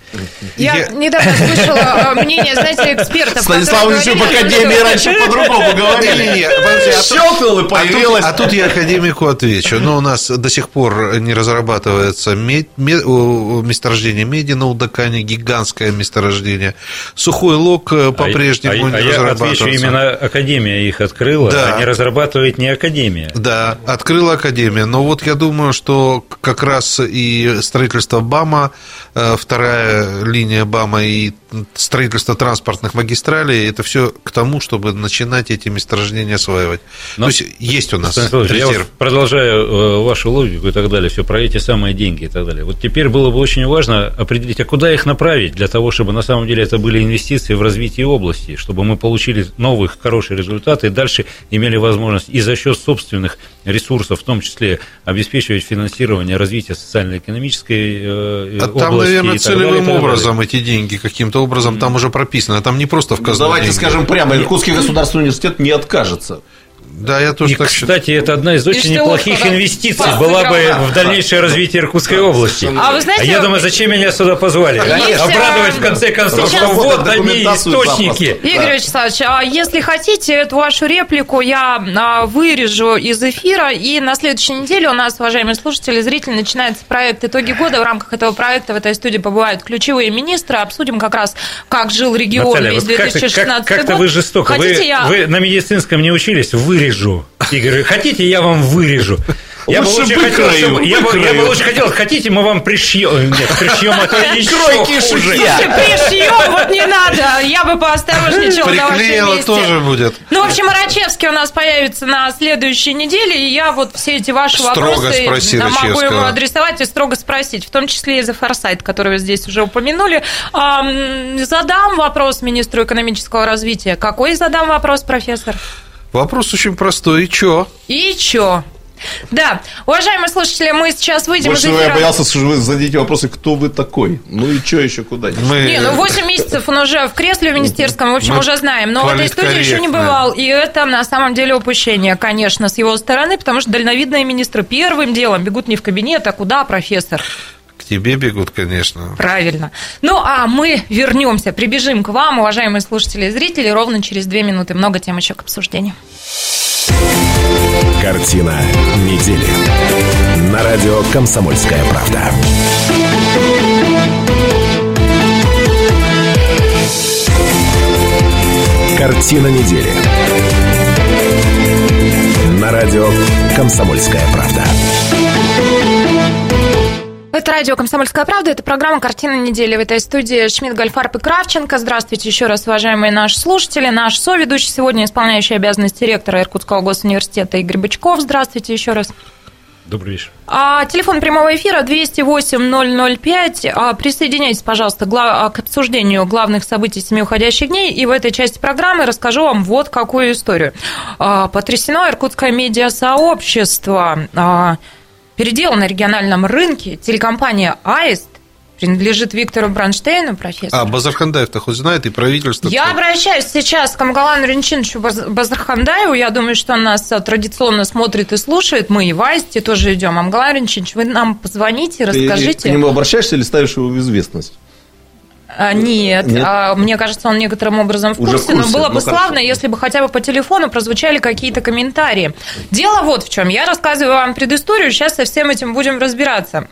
Я, Я- недавно слышала э, мнение, знаете, экспертов. Станислав еще в Академии раньше по-другому говорили. А тут- Щелкнул и А появилось. а тут я академику отвечу. Но у нас до сих пор не разрабатывается месторождение меди на Удакане, гигантское месторождение. Сухой лог э, по-прежнему а, не а я разрабатывается. отвечу, Академия их открыла, Да. а не разрабатывает не Академия. Да, открыла Академия. Но вот я думаю, что как раз и строительство БАМа, э, вторая линия БАМа и строительство транспортных магистралей, это все к тому, чтобы начинать эти месторождения осваивать. Но- То есть есть у нас я резерв. вот продолжаю э, вашу логику и так далее, все про эти самые деньги и так далее. Вот теперь было бы очень важно определить, а куда их направить, для того, чтобы на самом деле это были инвестиции в развитие области, чтобы мы получили новые хорошие результаты и дальше имели возможность и за счет собственных ресурсов, в том числе обеспечивать финансирование развития социально-экономической э, А области. там, наверное, целевым далее. образом эти деньги каким-то образом там уже прописано. Там не просто в Ну, казну Давайте деньги. скажем прямо, Иркутский государственный университет не откажется. Да, я тоже И, так считаю. кстати, это одна из очень неплохих инвестиций была бы в дальнейшее развитие Иркутской области. А вы знаете, А я думаю, зачем меня сюда позвали? Конечно. Обрадовать в конце концов, что вот они источники. Игорь Вячеславович, а если хотите, эту вашу реплику я а, вырежу из эфира, и на следующей неделе у нас, уважаемые слушатели, зрители, начинается проект «Итоги года». В рамках этого проекта в этой студии побывают ключевые министры, обсудим как раз, как жил регион Наталья, весь вот как-то, 2016 как, то год. вы жестоко. Вы, Хотите, я... вы на медицинском не учились? Вырежу. Игорь, хотите, я вам вырежу. Я бы Лучше хотел, чтобы- я бы, я бы лучше хотел, хотите, мы вам пришьем. Нет, пришьем это еще Кройки и хуже. Пришьем, вот не надо, я бы поосторожничала на вашем месте. тоже будет. Ну, в общем, Рачевский у нас появится на следующей неделе, и я вот все эти ваши Строго вопросы а, могу ему адресовать и строго спросить, в том числе и за форсайт, который вы здесь уже упомянули. Задам вопрос министру экономического развития. Какой задам вопрос, профессор? Вопрос очень простой. И чё? И чё? Да, уважаемые слушатели, мы сейчас выйдем Больше из эфира. я боялся, что вы зададите вопросы, кто вы такой. Ну и что еще куда Мы... Не, ну 8 месяцев он уже в кресле в министерском, в общем, Мы уже знаем. Но в этой студии еще не бывал. И это на самом деле упущение, конечно, с его стороны, потому что дальновидные министры первым делом бегут не в кабинет, а куда, профессор? Тебе бегут, конечно. Правильно. Ну, а мы вернемся, прибежим к вам, уважаемые слушатели и зрители, ровно через две минуты. Много тем еще к обсуждению. Картина недели. На радио «Комсомольская правда». Картина недели. На радио «Комсомольская правда». Это радио «Комсомольская правда», это программа «Картина недели». В этой студии Шмидт, Гольфарб и Кравченко. Здравствуйте еще раз, уважаемые наши слушатели. Наш соведущий сегодня исполняющий обязанности ректора Иркутского госуниверситета Игорь Бычков. Здравствуйте еще раз. Добрый вечер. А, телефон прямого эфира 208-005. А, присоединяйтесь, пожалуйста, гла- а, к обсуждению главных событий семи уходящих дней. И в этой части программы расскажу вам вот какую историю. А, потрясено иркутское медиасообщество. А, передела на региональном рынке телекомпания «Аист» принадлежит Виктору Бронштейну, профессору. А Базархандаев-то хоть знает, и правительство... Я обращаюсь сейчас к Амгалану Ренчиновичу Базархандаеву. Я думаю, что он нас э, традиционно смотрит и слушает. Мы и в Аисте тоже идем. Амгалан Ренчинович, вы нам позвоните, расскажите. Ты к нему обращаешься или ставишь его в известность? А, нет, нет? А, мне кажется, он некоторым образом в курсе, в курсе но было бы ну, славно, хорошо. если бы хотя бы по телефону прозвучали какие-то комментарии. Дело вот в чем. Я рассказываю вам предысторию, сейчас со всем этим будем разбираться.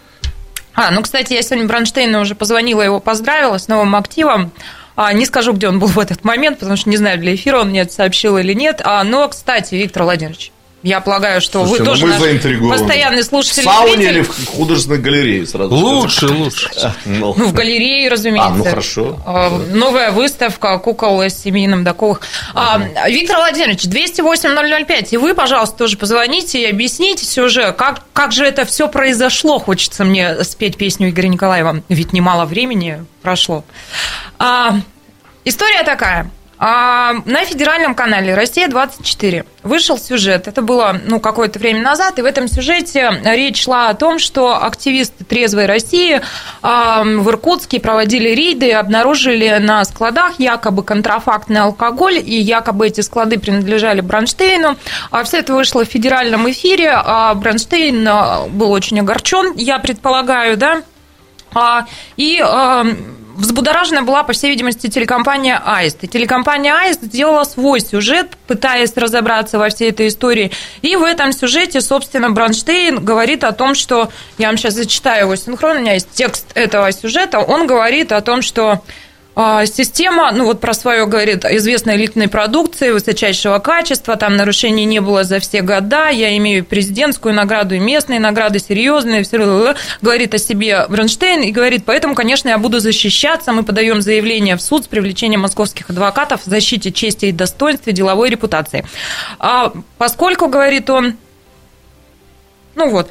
А, ну, кстати, я сегодня Бронштейну уже позвонила, его поздравила с новым активом. А, не скажу, где он был в этот момент, потому что не знаю, для эфира он мне это сообщил или нет. А, но, кстати, Виктор Владимирович, я полагаю, что Слушайте, вы ну тоже наш постоянный слушатель. В сауне или в художественной галерее сразу? Лучше, лучше. Ну. ну, в галерее, разумеется. А, ну хорошо. А, новая выставка кукол с семейным доковых. А, Виктор Владимирович, 208-005. И вы, пожалуйста, тоже позвоните и объясните уже, как, как же это все произошло. Хочется мне спеть песню Игоря Николаева. Ведь немало времени прошло. А, история такая. А на федеральном канале «Россия-24» вышел сюжет. Это было ну, какое-то время назад, и в этом сюжете речь шла о том, что активисты «Трезвой России» а, в Иркутске проводили рейды и обнаружили на складах якобы контрафактный алкоголь, и якобы эти склады принадлежали Бронштейну. А все это вышло в федеральном эфире, а Бронштейн был очень огорчен, я предполагаю, да, и взбудоражена была, по всей видимости, телекомпания «Аист». И телекомпания «Аист» сделала свой сюжет, пытаясь разобраться во всей этой истории. И в этом сюжете, собственно, Бронштейн говорит о том, что... Я вам сейчас зачитаю его синхрон, у меня есть текст этого сюжета. Он говорит о том, что система, ну вот про свое говорит, известной элитной продукции высочайшего качества, там нарушений не было за все года, я имею президентскую награду и местные награды серьезные, все говорит о себе Бронштейн и говорит, поэтому, конечно, я буду защищаться, мы подаем заявление в суд с привлечением московских адвокатов в защите чести и достоинства деловой репутации. А поскольку, говорит он, ну вот,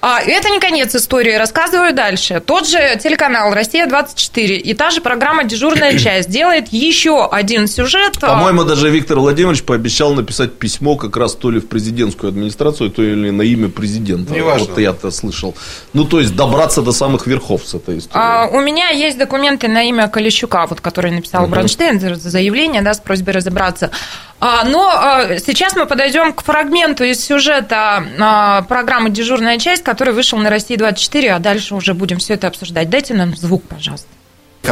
а это не конец истории, рассказываю дальше. Тот же телеканал «Россия-24» и та же программа «Дежурная часть» делает еще один сюжет. А, По-моему, даже Виктор Владимирович пообещал написать письмо как раз то ли в президентскую администрацию, то ли на имя президента. Не важно. Вот я-то слышал. Ну, то есть, добраться до самых верхов с этой историей. А, у меня есть документы на имя Колещука, вот, который написал угу. Бронштейн, заявление да, с просьбой разобраться. А, но а, сейчас мы подойдем к фрагменту из сюжета а, программы «Дежурная часть», который вышел на России 24, а дальше уже будем все это обсуждать. Дайте нам звук, пожалуйста.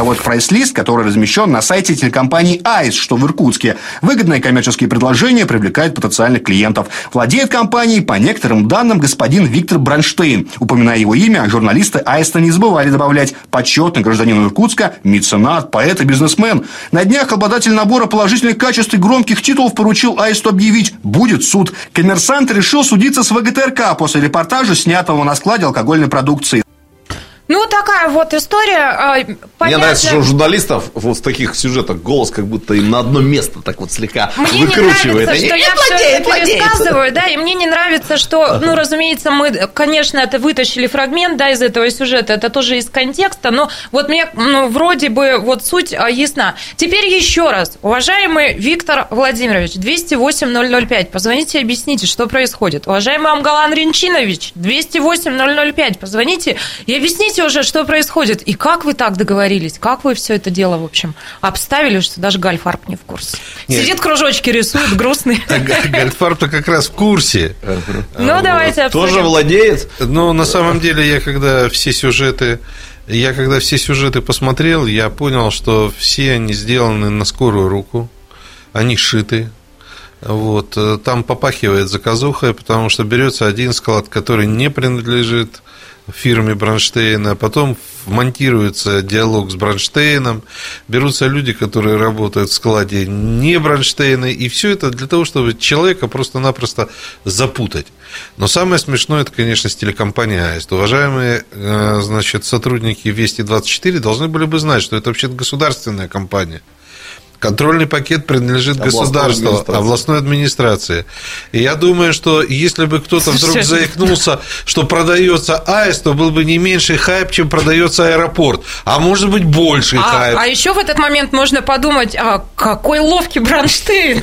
Вот прайс-лист, который размещен на сайте телекомпании «Айс», что в Иркутске. Выгодные коммерческие предложения привлекают потенциальных клиентов. Владеет компанией, по некоторым данным, господин Виктор Бронштейн. Упоминая его имя, журналисты «Айста» не забывали добавлять почетный гражданин Иркутска, меценат, поэт и бизнесмен. На днях обладатель набора положительных качеств и громких титулов поручил «Аисту» объявить «Будет суд». Коммерсант решил судиться с ВГТРК после репортажа, снятого на складе алкогольной продукции. Ну, такая вот история. Понятно. Мне нравится, что у журналистов вот в таких сюжетах голос как будто им на одно место так вот слегка мне выкручивает. Мне не нравится, что я все это пересказываю, да, и мне не нравится, что, ну, разумеется, мы, конечно, это вытащили фрагмент, да, из этого сюжета, это тоже из контекста, но вот мне, ну, вроде бы вот суть а, ясна. Теперь еще раз, уважаемый Виктор Владимирович, 208-005, позвоните и объясните, что происходит. Уважаемый Амгалан Ренчинович, 208-005, позвоните и объясните, Расскажите уже, что происходит, и как вы так договорились, как вы все это дело, в общем, обставили, что даже Гальфарб не в курсе. Нет. Сидит, кружочки рисует, грустный. А Гальфарб-то как раз в курсе. Ну, давайте обсудим. Тоже владеет? Ну, на самом деле, я когда все сюжеты я когда все сюжеты посмотрел, я понял, что все они сделаны на скорую руку, они шиты. Вот, там попахивает заказухой, потому что берется один склад, который не принадлежит фирме Бронштейна, потом монтируется диалог с Бронштейном, берутся люди, которые работают в складе не Бронштейна, и все это для того, чтобы человека просто-напросто запутать. Но самое смешное, это, конечно, с телекомпанией АИСТ. Уважаемые э, значит, сотрудники Вести-24 должны были бы знать, что это вообще государственная компания. Контрольный пакет принадлежит Областной государству, администрации. областной администрации. И я думаю, что если бы кто-то вдруг заикнулся, что продается аист, то был бы не меньший хайп, чем продается аэропорт. А может быть, больший А, хайп. а еще в этот момент можно подумать, а какой ловкий Бронштейн.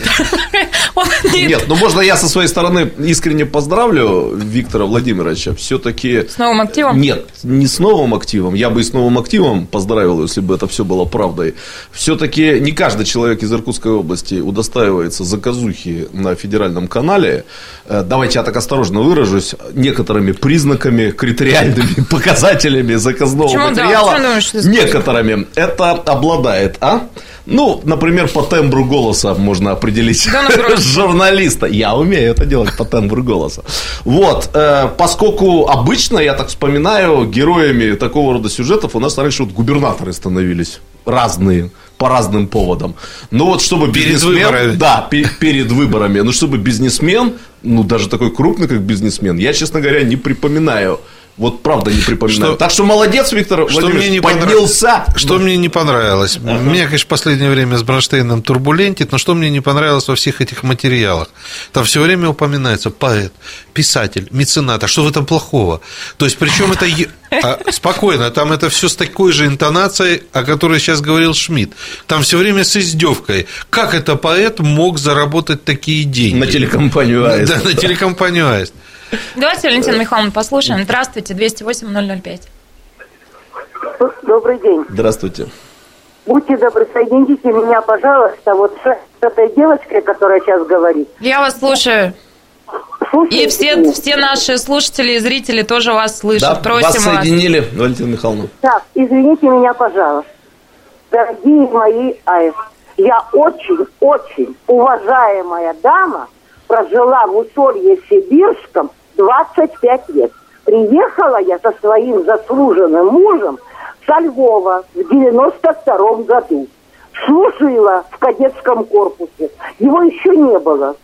Он не- Нет, ну можно я со своей стороны искренне поздравлю Виктора Владимировича. Все-таки С новым активом? Нет, не с новым активом. Я бы и с новым активом поздравил, если бы это все было правдой. Все-таки не каждый человек из Иркутской области удостаивается заказухи на федеральном канале. Э, Давайте я так осторожно выражусь. Некоторыми признаками, критериальными показателями заказного Почему, да? материала. Думаешь, что- некоторыми это обладает, а? Ну, например, по тембру голоса можно определить Да, наоборот. журналиста. Я умею это делать по тембру голоса. Вот, э, поскольку обычно, я так вспоминаю, героями такого рода сюжетов у нас раньше вот губернаторы становились разные по разным поводам. Но вот чтобы Перед бизнесмен, выборами. да, пе- перед выборами, но чтобы бизнесмен, ну даже такой крупный как бизнесмен, я, честно говоря, не припоминаю. Вот правда не припоминаю. Что- так что молодец, Виктор Что Владимирович, мне не понрав- поднялся. Что мне не понравилось? Меня, конечно, в последнее время с Бронштейном турбулентит, но что мне не понравилось во всех этих материалах? Там все время упоминается поэт, писатель, меценат. А что в этом плохого? То есть, причем это... а, спокойно, там это все с такой же интонацией, о которой сейчас говорил Шмидт. Там все время с издевкой. Как это поэт мог заработать такие деньги? На телекомпанию «Аист». Да, на телекомпанию Аист. Давайте, Валентина Михайловна, послушаем. Здравствуйте, 208-005. Добрый день. Здравствуйте. Будьте добры, соедините меня, пожалуйста, вот с этой девочкой, которая сейчас говорит. Я вас слушаю. Слушайте И все, меня. все наши слушатели и зрители тоже вас слышат. Да, Просим вас вас. соединили, Валентина Михайловна. Так, извините меня, пожалуйста. Дорогие мои аист, я очень-очень уважаемая дама, прожила в Усолье Сибирском 25 лет. Приехала я со своим заслуженным мужем со Львова в 92 году. Служила в кадетском корпусе. Его еще не было.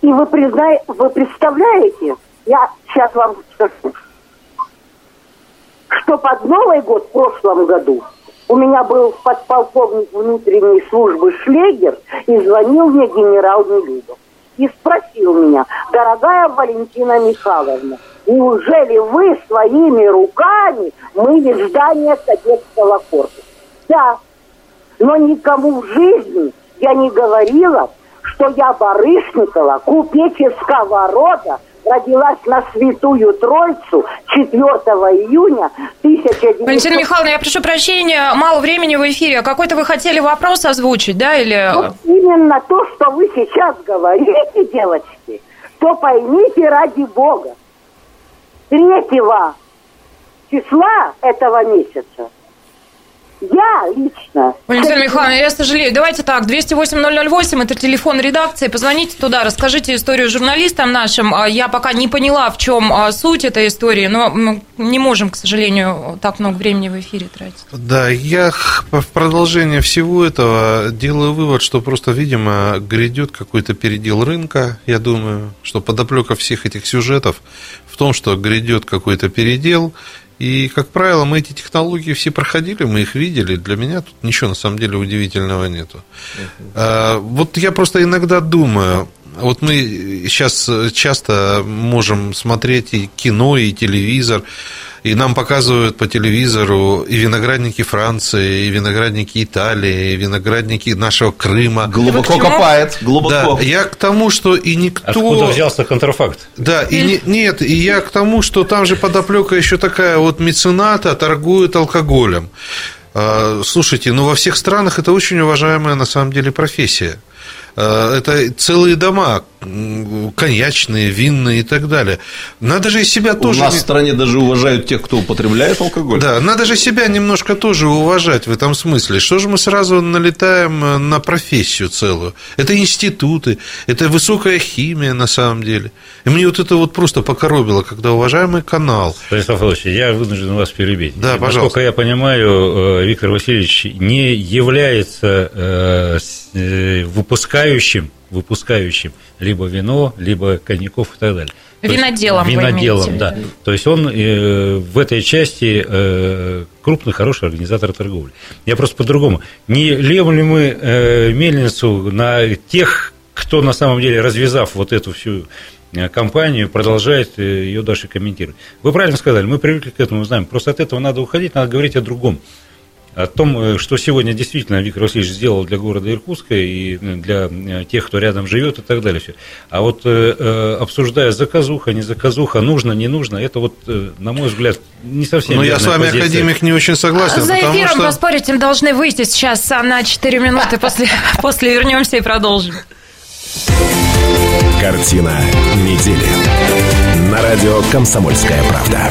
И вы, призна- вы представляете, я сейчас вам скажу, что под Новый год в прошлом году у меня был подполковник внутренней службы Шлегер и звонил мне генерал Нелюбов. И спросил меня, дорогая Валентина Михайловна, неужели вы своими руками мыли здание кадетского корпуса? Да, но никому в жизни я не говорила, что я Барышникова, купеческого рода, родилась на Святую Троицу 4 июня 1900... Валентина Михайловна, я прошу прощения, мало времени в эфире. Какой-то вы хотели вопрос озвучить, да, или... Вот именно то, что вы сейчас говорите, девочки, то поймите ради Бога. 3 числа этого месяца я лично... Валентина Михайловна, я сожалею. Давайте так, 208-008, это телефон редакции. Позвоните туда, расскажите историю журналистам нашим. А Я пока не поняла, в чем а, суть этой истории, но мы не можем, к сожалению, так много времени в эфире тратить. Да, я в продолжение всего этого делаю вывод, что просто, видимо, грядет какой-то передел рынка. Я думаю, что подоплека всех этих сюжетов в том, что грядет какой-то передел. И, как правило, мы эти технологии все проходили, мы их видели. Для меня тут ничего на самом деле удивительного нету. А, Вот я просто иногда думаю, вот мы сейчас часто можем смотреть и кино, и телевизор, и нам показывают по телевизору и виноградники Франции, и виноградники Италии, и виноградники нашего Крыма. Глубоко копает, глубоко. Да, я к тому, что и никто... Откуда взялся контрафакт? Да, и не- нет, и я к тому, что там же подоплека еще такая вот мецената торгует алкоголем. А, Слушайте, ну во всех странах это очень уважаемая на самом деле профессия. А, Это целые дома, коньячные, винные и так далее. Надо же и себя У тоже... нас не- в стране даже уважают тех, кто употребляет алкоголь. Да, надо же себя немножко тоже уважать в этом смысле. Что же мы сразу налетаем э, на профессию целую? Это институты, это высокая химия на самом деле. И мне вот это вот просто покоробило, когда уважаемый канал. Станислав Павлович, я вынужден вас перебить. Да, Насколько пожалуйста. я понимаю, э, Виктор Васильевич не является э, выпускающим выпускающим либо вино, либо коньяков и так далее. То Виноделом Виноделом, да. То есть он э, в этой части э, крупный, хороший организатор торговли. Я просто по-другому. Не льем ли мы э, мельницу на тех, кто на самом деле, развязав вот эту всю э, компанию, продолжает э, ее дальше комментировать. Вы правильно сказали, мы привыкли к этому, знаем. Просто от этого надо уходить, надо говорить о другом. О том, э, что сегодня действительно Виктор Васильевич сделал для города Иркутска и э, для э, тех, кто рядом живет и так далее. Всё. А вот э, обсуждая заказуха, не заказуха, нужно, не нужно, это вот, на мой взгляд, не совсем Но Ну, я с вами, позиция. академик, не очень согласен, За потому эфиром что... поспорить им должны выйти сейчас а, на 4 минуты. После, после вернемся и продолжим. Картина недели. На радио «Комсомольская правда».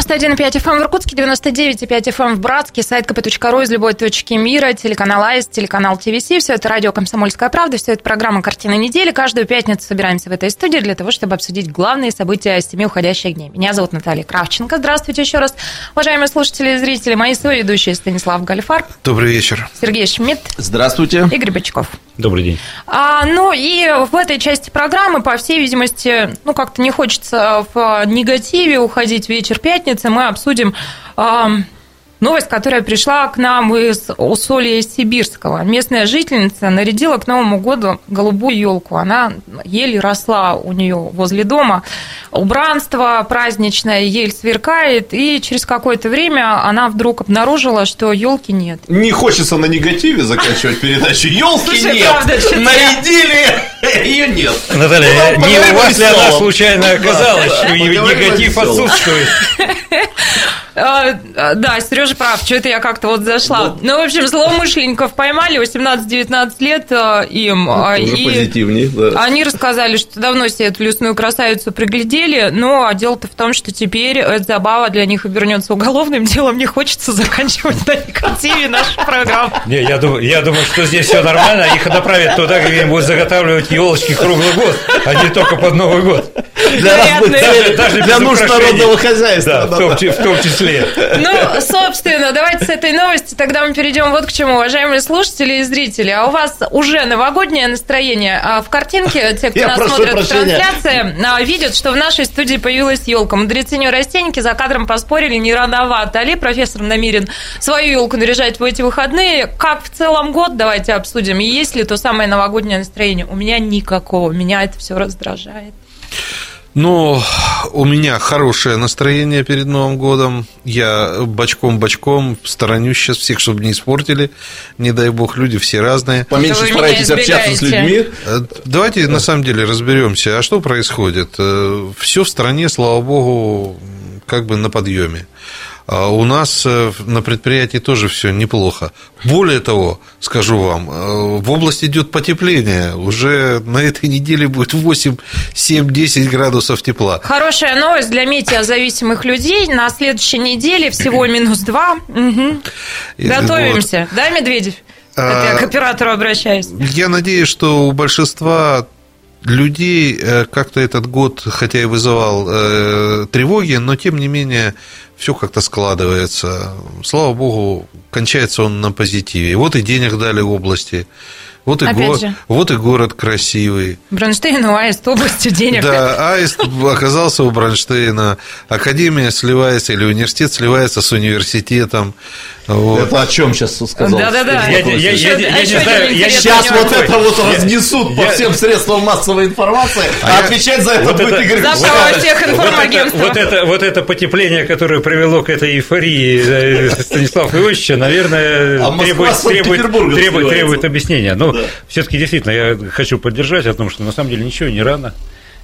91,5 FM в Иркутске, 99,5 FM в Братске, сайт kp.ru из любой точки мира, телеканал АИС, телеканал ТВС. Все это радио «Комсомольская правда», все это программа «Картина недели». Каждую пятницу собираемся в этой студии для того, чтобы обсудить главные события семи уходящих дней. Меня зовут Наталья Кравченко. Здравствуйте еще раз, уважаемые слушатели и зрители. Мои соведущие Станислав Галифар, Добрый вечер. Сергей Шмидт, Здравствуйте. Игорь Бочков. Добрый день. А, ну и в этой части программы, по всей видимости, ну как-то не хочется в негативе уходить вечер пятницы, мы обсудим новость, которая пришла к нам из Усолья Сибирского. Местная жительница нарядила к Новому году голубую елку. Она еле росла у нее возле дома. Убранство праздничное, ель сверкает, и через какое-то время она вдруг обнаружила, что елки нет. Не хочется на негативе заканчивать передачу. Елки Слушай, нет. правда, Нарядили, ее нет. Наталья, Ну, не у вас ли она случайно оказалась, негатив отсутствует? А, Да, Сережа прав, что это я как-то вот зашла. Ну, в общем, злоумышленников поймали 18-19 лет а, им. а, Уже и позитивнее, да. Они рассказали, что давно себе эту лесную красавицу приглядели, но а дело-то в том, что теперь эта забава для них обернется уголовным делом. Не хочется заканчивать на негативе нашу программу. Не, я думаю, я думаю, что здесь все нормально, их направят туда, где им будут заготавливать елочки круглый год, а не только под Новый год. Для целей, Даже для нужд народного хозяйства. Да, в том, в том числе. Ну, собственно, давайте с этой новости тогда мы перейдем вот к чему, уважаемые слушатели и зрители. А у вас уже новогоднее настроение. А в картинке те, кто Я нас смотрит в прощения. трансляции, а, видят, что в нашей студии появилась елка. Мудрецы растеньки за кадром поспорили, не рановато ли профессор намерен свою елку наряжать в эти выходные. Как в целом год, давайте обсудим. И есть ли то самое новогоднее настроение? У меня никакого. Меня это все раздражает. Ну, у меня хорошее настроение перед Новым годом. Я бочком-бочком сторонюсь сейчас всех, чтобы не испортили. Не дай бог, люди все разные. Поменьше старайтесь общаться с людьми. Э, Давайте на самом деле разберемся, а что происходит. Все в стране, слава богу, как бы на подъеме. А У нас э, на предприятии тоже все неплохо. Более того, скажу вам, э, в области идет потепление. Уже на этой неделе будет 8, 7, 10 градусов тепла. Хорошая новость для метеозависимых людей. На следующей неделе всего минус два. Мгм. И Готовимся. Да, Медведев? Это я к А, оператору обращаюсь. Я надеюсь, что у большинства людей э, как-то этот год, хотя и вызывал э, тревоги, но тем не менее все как-то складывается. Слава богу, кончается он на позитиве. Вот и денег дали области, вот и, Опять го- же. вот и город красивый. Бронштейн, Аист, области денег. Да, Аист оказался у Бронштейна, Академия сливается, или университет сливается с университетом. Вот. Это о чем сейчас сказал? Да-да-да. Я- я- я- я- я а не знаю, я Сейчас вот это вот разнесут по я- всем средствам массовой информации, а я- отвечать за это Вот будет это- Игорь Завтра во всех Вот это, информагентствах. вот, это, вот это потепление, которое привело к этой эйфории э, Станислава Иосифовича, наверное, А требует, требует, требует, требует объяснения. Но все-таки действительно я хочу поддержать о том, что на самом деле ничего не рано.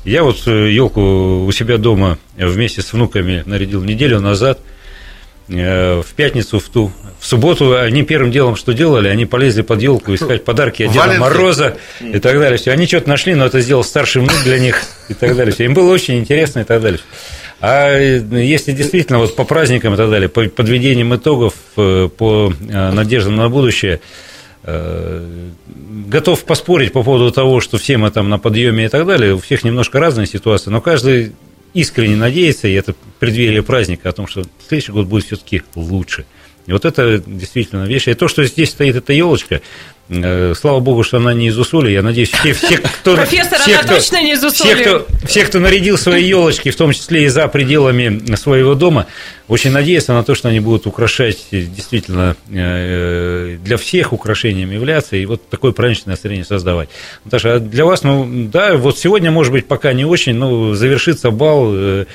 Я вот елку у себя дома вместе с внуками нарядил неделю назад. Э, В пятницу, в ту, в субботу они первым делом что делали? Они полезли под елку искать подарки от Деда. Мороза и так далее. Всё. Они что-то нашли, но это сделал старший внук для них и так далее. Всё. Им было очень интересно и так далее. А если действительно вот по праздникам и так далее, по подведением итогов, э, по э, надеждам на будущее, Э, готов поспорить по поводу того, что все мы там на подъеме и так далее. У всех немножко разная ситуация, но каждый искренне надеется, и это преддверие праздника, о том, что следующий год будет все-таки лучше. И вот это действительно вещь. И то, что здесь стоит эта елочка, слава богу, что она не из Усоли. Я надеюсь, все, все кто... Профессор, все, она кто, точно не из Усоли. Все кто, все, кто нарядил свои елочки, в том числе и за пределами своего дома, очень надеются на то, что они будут украшать действительно э, для всех украшением являться и вот такое праздничное настроение создавать. Наташа, а для вас, ну, да, вот сегодня, может быть, пока не очень, но завершится бал э,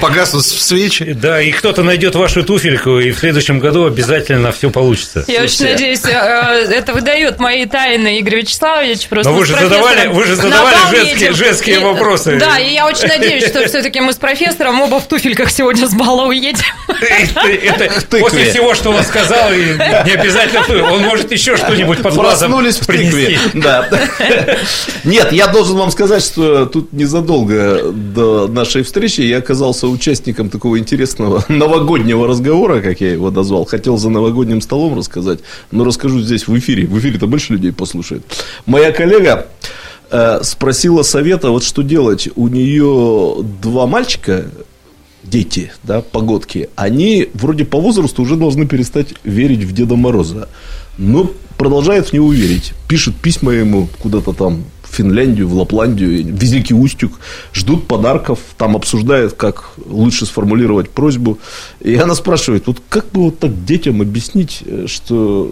Погаснут свечи. Да, и кто-то найдет вашу туфельку, и в следующем году обязательно все получится. Я очень надеюсь, это выдает мои тайны Игорь Вячеславович. Просто Но вы же задавали, вы же задавали женские, женские вопросы. Да, и я очень надеюсь, что все-таки мы с профессором оба в туфельках сегодня с бала уедем. После всего, что он сказал, не обязательно он может еще что-нибудь под глазом Проснулись в тыкве. Да. Нет, я должен вам сказать, что тут незадолго до нашей встречи я оказался участником такого интересного новогоднего разговора, как я его назвал. Хотел за новогодним столом рассказать, но расскажу здесь в эфире. В эфире-то больше людей послушает. Моя коллега э, спросила совета, вот что делать. У нее два мальчика, дети, да, погодки, они вроде по возрасту уже должны перестать верить в Деда Мороза. Но продолжают в него верить. Пишут письма ему куда-то там Финляндию, в Лапландию, в Великий Устюг, ждут подарков, там обсуждают, как лучше сформулировать просьбу. И она спрашивает, вот как бы вот так детям объяснить, э, что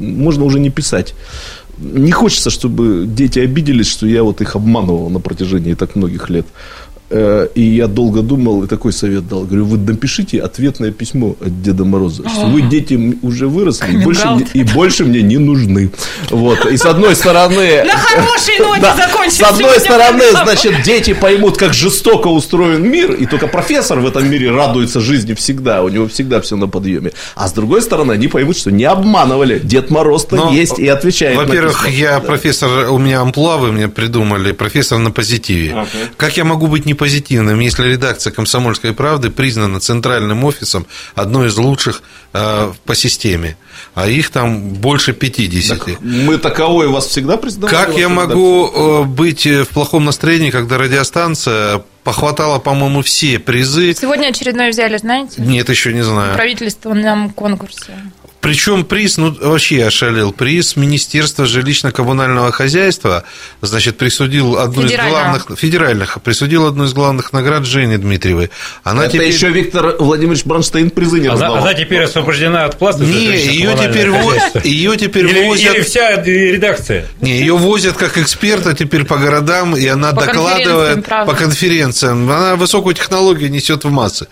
можно уже не писать? Не хочется, чтобы дети обиделись, что я вот их обманывал на протяжении так многих лет. Э, и я долго думал и такой совет дал. Говорю, вы напишите ответное письмо от Деда Мороза, что вы дети уже выросли и больше, мне, и больше мне не нужны. Вот. И с одной стороны... На хорошей ноте да, С одной стороны, значит, дети поймут, как жестоко устроен мир, и только профессор в этом мире радуется жизни всегда, у него всегда все на подъеме. А с другой стороны, они поймут, что не обманывали. Дед Мороз-то есть и отвечает Во-первых, я профессор, у меня амплуа вы мне придумали, профессор на позитиве. Как я могу быть не позитивным, если редакция «Комсомольской правды» признана центральным офисом одной из лучших э, по системе, а их там больше 50. Так мы таковой вас всегда признавали? Как я могу? Э, быть в плохом настроении, когда радиостанция похватала, по-моему, все призы. Сегодня очередной взяли, знаете? Нет, еще не знаю. Правительство нам конкурсе. Причем приз, ну вообще ошалел, приз Министерства жилищно-коммунального хозяйства, значит, присудил одну из главных, федеральных, присудил одну из главных наград Жене Дмитриевой. Она Это теперь... еще Виктор Владимирович Бронштейн призы не раздавал. Она, она теперь освобождена от пласта? Не, ее теперь, ее теперь или, возят... Или вся редакция? Не, ее возят как эксперта теперь по городам, и она по докладывает конференциям, по конференциям. Она высокую технологию несет в массы.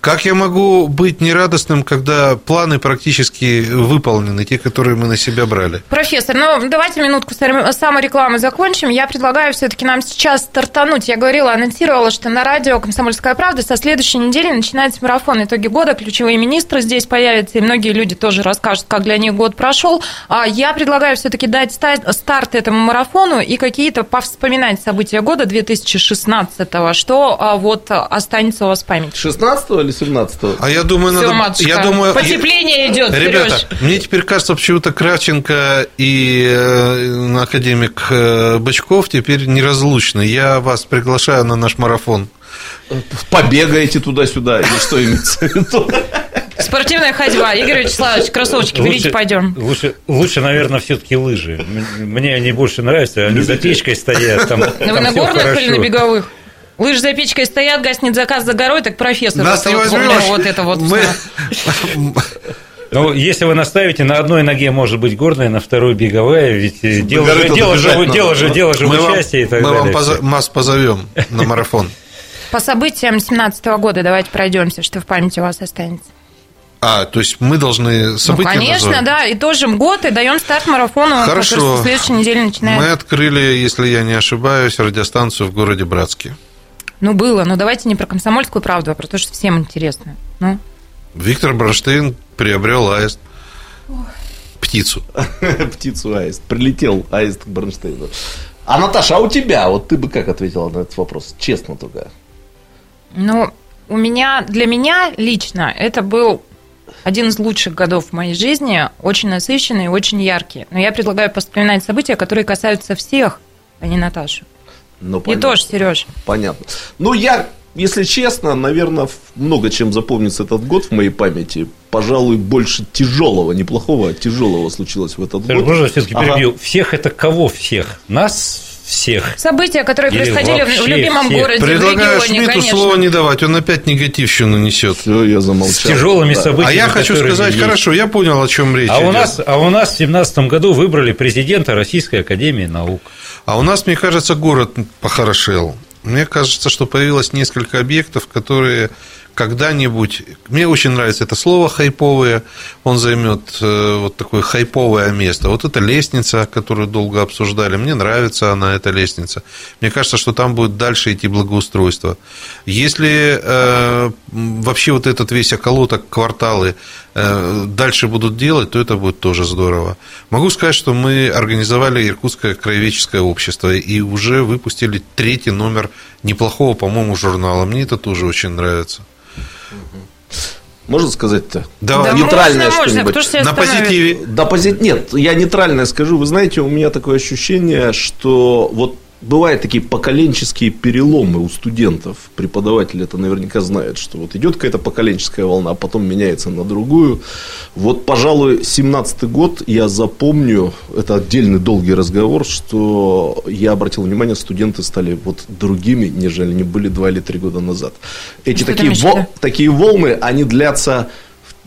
Как я могу быть нерадостным, когда планы практически выполнены, те, которые мы на себя брали. Профессор, ну давайте минутку саморекламы закончим. Я предлагаю все-таки нам сейчас стартануть. Я говорила, анонсировала, что на радио «Комсомольская правда» со следующей недели начинается марафон «Итоги года». Ключевые министры здесь появятся, и многие люди тоже расскажут, как для них год прошел. А я предлагаю все-таки дать старт этому марафону и какие-то повспоминать события года 2016 что а, вот останется у вас в памяти. 16 или 17 А я думаю, надо... матушка, я думаю, потепление идет. Ребята, мне теперь кажется, почему-то Кравченко и э, академик э, Бычков теперь неразлучны. Я вас приглашаю на наш марафон. Побегаете туда-сюда, или что имеется в виду? Спортивная ходьба. Игорь Вячеславович, кроссовочки лучше, берите, пойдем. Лучше, лучше наверное, все-таки лыжи. Мне они больше нравятся, они за печкой стоят. Там, Но ну, вы на горных или на беговых? Лыжи за печкой стоят, гаснет заказ за горой, так профессор. Нас не возьмешь. Вот это вот. Мы... Ну, если вы наставите, на одной ноге может быть горная, на второй беговая, ведь дело же, дело, же, дело же, дело же в участии и так мы далее. Вам вас позовем на марафон. По событиям 2017 года давайте пройдемся, что в памяти у вас останется. А, то есть мы должны события Ну, конечно, назвать? да, итожим год и даем старт марафону, Хорошо. который в следующей неделе начинается. Мы открыли, если я не ошибаюсь, радиостанцию в городе Братске. Ну, было, но давайте не про комсомольскую правду, а про то, что всем интересно. Ну. Виктор Бронштейн приобрел аист. Птицу. Птицу аист. Прилетел аист к Бронштейну. А, Наташа, а у тебя? Вот ты бы как ответила на этот вопрос? Честно только. Ну, у меня, для меня лично это был один из лучших годов в моей жизни, очень насыщенный и очень яркий. Но я предлагаю вспоминать события, которые касаются всех, а не Наташу. Ну, И понятно. тоже, Сереж. Понятно. Ну, я, если честно, наверное, в- много чем запомнится этот год в моей памяти. Пожалуй, больше тяжелого, не плохого, а тяжелого случилось в этот Сереж, год. можно все-таки Ага. перебью? Всех это кого всех? Нас всех? События, которые Или происходили в- в любимом всех. городе, в Предлагаю регионе, Шмидту конечно. слово не давать, он опять негативщину несет. Все, я замолчал. С тяжелыми Да. событиями. А я хочу сказать, есть. хорошо, я понял, о чем речь А у, идет. нас, а у нас в 2017 году выбрали президента Российской Академии Наук. А у нас, мне кажется, город похорошел. Мне кажется, что появилось несколько объектов, которые когда-нибудь... Мне очень нравится это слово «хайповые». Он займет э, вот такое хайповое место. Вот эта лестница, которую долго обсуждали. Мне нравится она, эта лестница. Мне кажется, что там будет дальше идти благоустройство. Если э, вообще вот этот весь околоток, кварталы дальше будут делать, то это будет тоже здорово. Могу сказать, что мы организовали Иркутское краеведческое общество и уже выпустили третий номер неплохого, по-моему, журнала. Мне это тоже очень нравится. Можно сказать-то? Давай. Да Нейтральное что-нибудь. На позитиве. Да, пози- Нет, я нейтральное скажу. Вы знаете, у меня такое ощущение, что вот бывают такие поколенческие переломы у студентов. Преподаватель это наверняка знает, что вот идет какая-то поколенческая волна, а потом меняется на другую. Вот, пожалуй, 17-й год я запомню, это отдельный долгий разговор, что я обратил внимание, студенты стали вот другими, нежели они были два или три года назад. Эти Что такие, имеешь в во- виду? такие волны, они длятся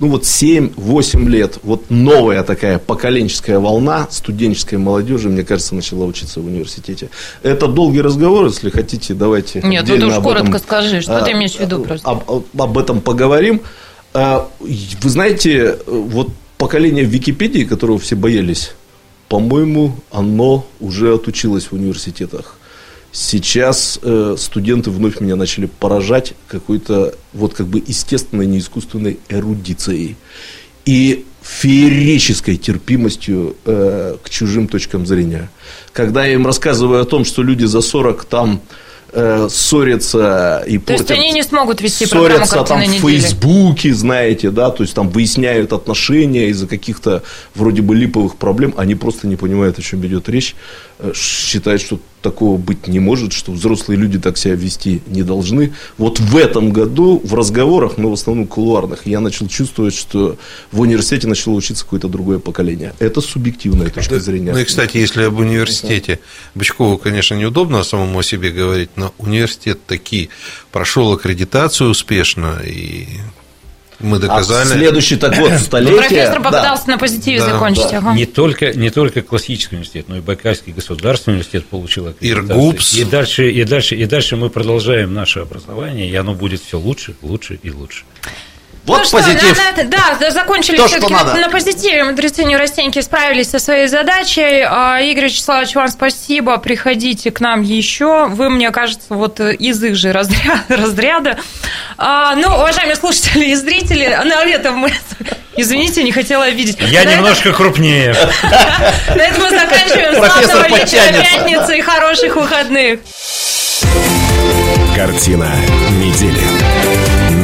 ну вот 7-8 лет, вот новая такая поколенческая волна студенческой молодежи, мне кажется, начала учиться в университете. Это долгий разговор, если хотите, давайте Нет, ну ты уж коротко этом, скажи, что а, ты имеешь в виду просто. Об, об- об этом поговорим. А, Вы знаете, вот поколение Википедии, которого все боялись, по-моему, оно уже отучилось в университетах. Сейчас э, студенты вновь меня начали поражать какой-то вот как бы естественной, не искусственной эрудицией и феерической терпимостью э, к чужим точкам зрения. Когда я им рассказываю о том, что люди за 40 там э, ссорятся и То есть портят- они не смогут вести программу ссорятся там «Картина в недели». Фейсбуке, знаете, да, то есть там выясняют отношения из-за каких-то вроде бы липовых проблем, они просто не понимают, о чем идет речь, э, считают, что такого быть не может, что взрослые люди так себя вести не должны. Вот в этом году в разговорах, но в основном кулуарных, я начал чувствовать, что в университете начало учиться какое-то другое поколение. Это субъективная точка зрения. Ну и, кстати, если об университете, Бычкову, конечно, неудобно самому о себе говорить, но университет таки прошел аккредитацию успешно, и мы А доказали. следующий так вот столетие. Профессор да. попытался на позитиве Да, закончить. да. ага. Не только, не только классический университет, но и Байкальский государственный университет получил аккредитацию. Иргупс. И дальше, и, дальше, и дальше мы продолжаем наше образование, и оно будет все лучше, лучше и лучше. Вот ну что, позитив. на- на- да, да, закончили То, все-таки что на, на позитиве. Мудрецы Нерастеньки справились со своей задачей. А, Игорь Вячеславович, вам спасибо. Приходите к нам еще. Вы, мне кажется, вот из их же разряда. разряда. А, ну, уважаемые слушатели и зрители, на этом мы... Извините, не хотела обидеть. Я На этом- немножко крупнее. На этом мы заканчиваем. Славного вечера пятницы и хороших выходных. Картина недели.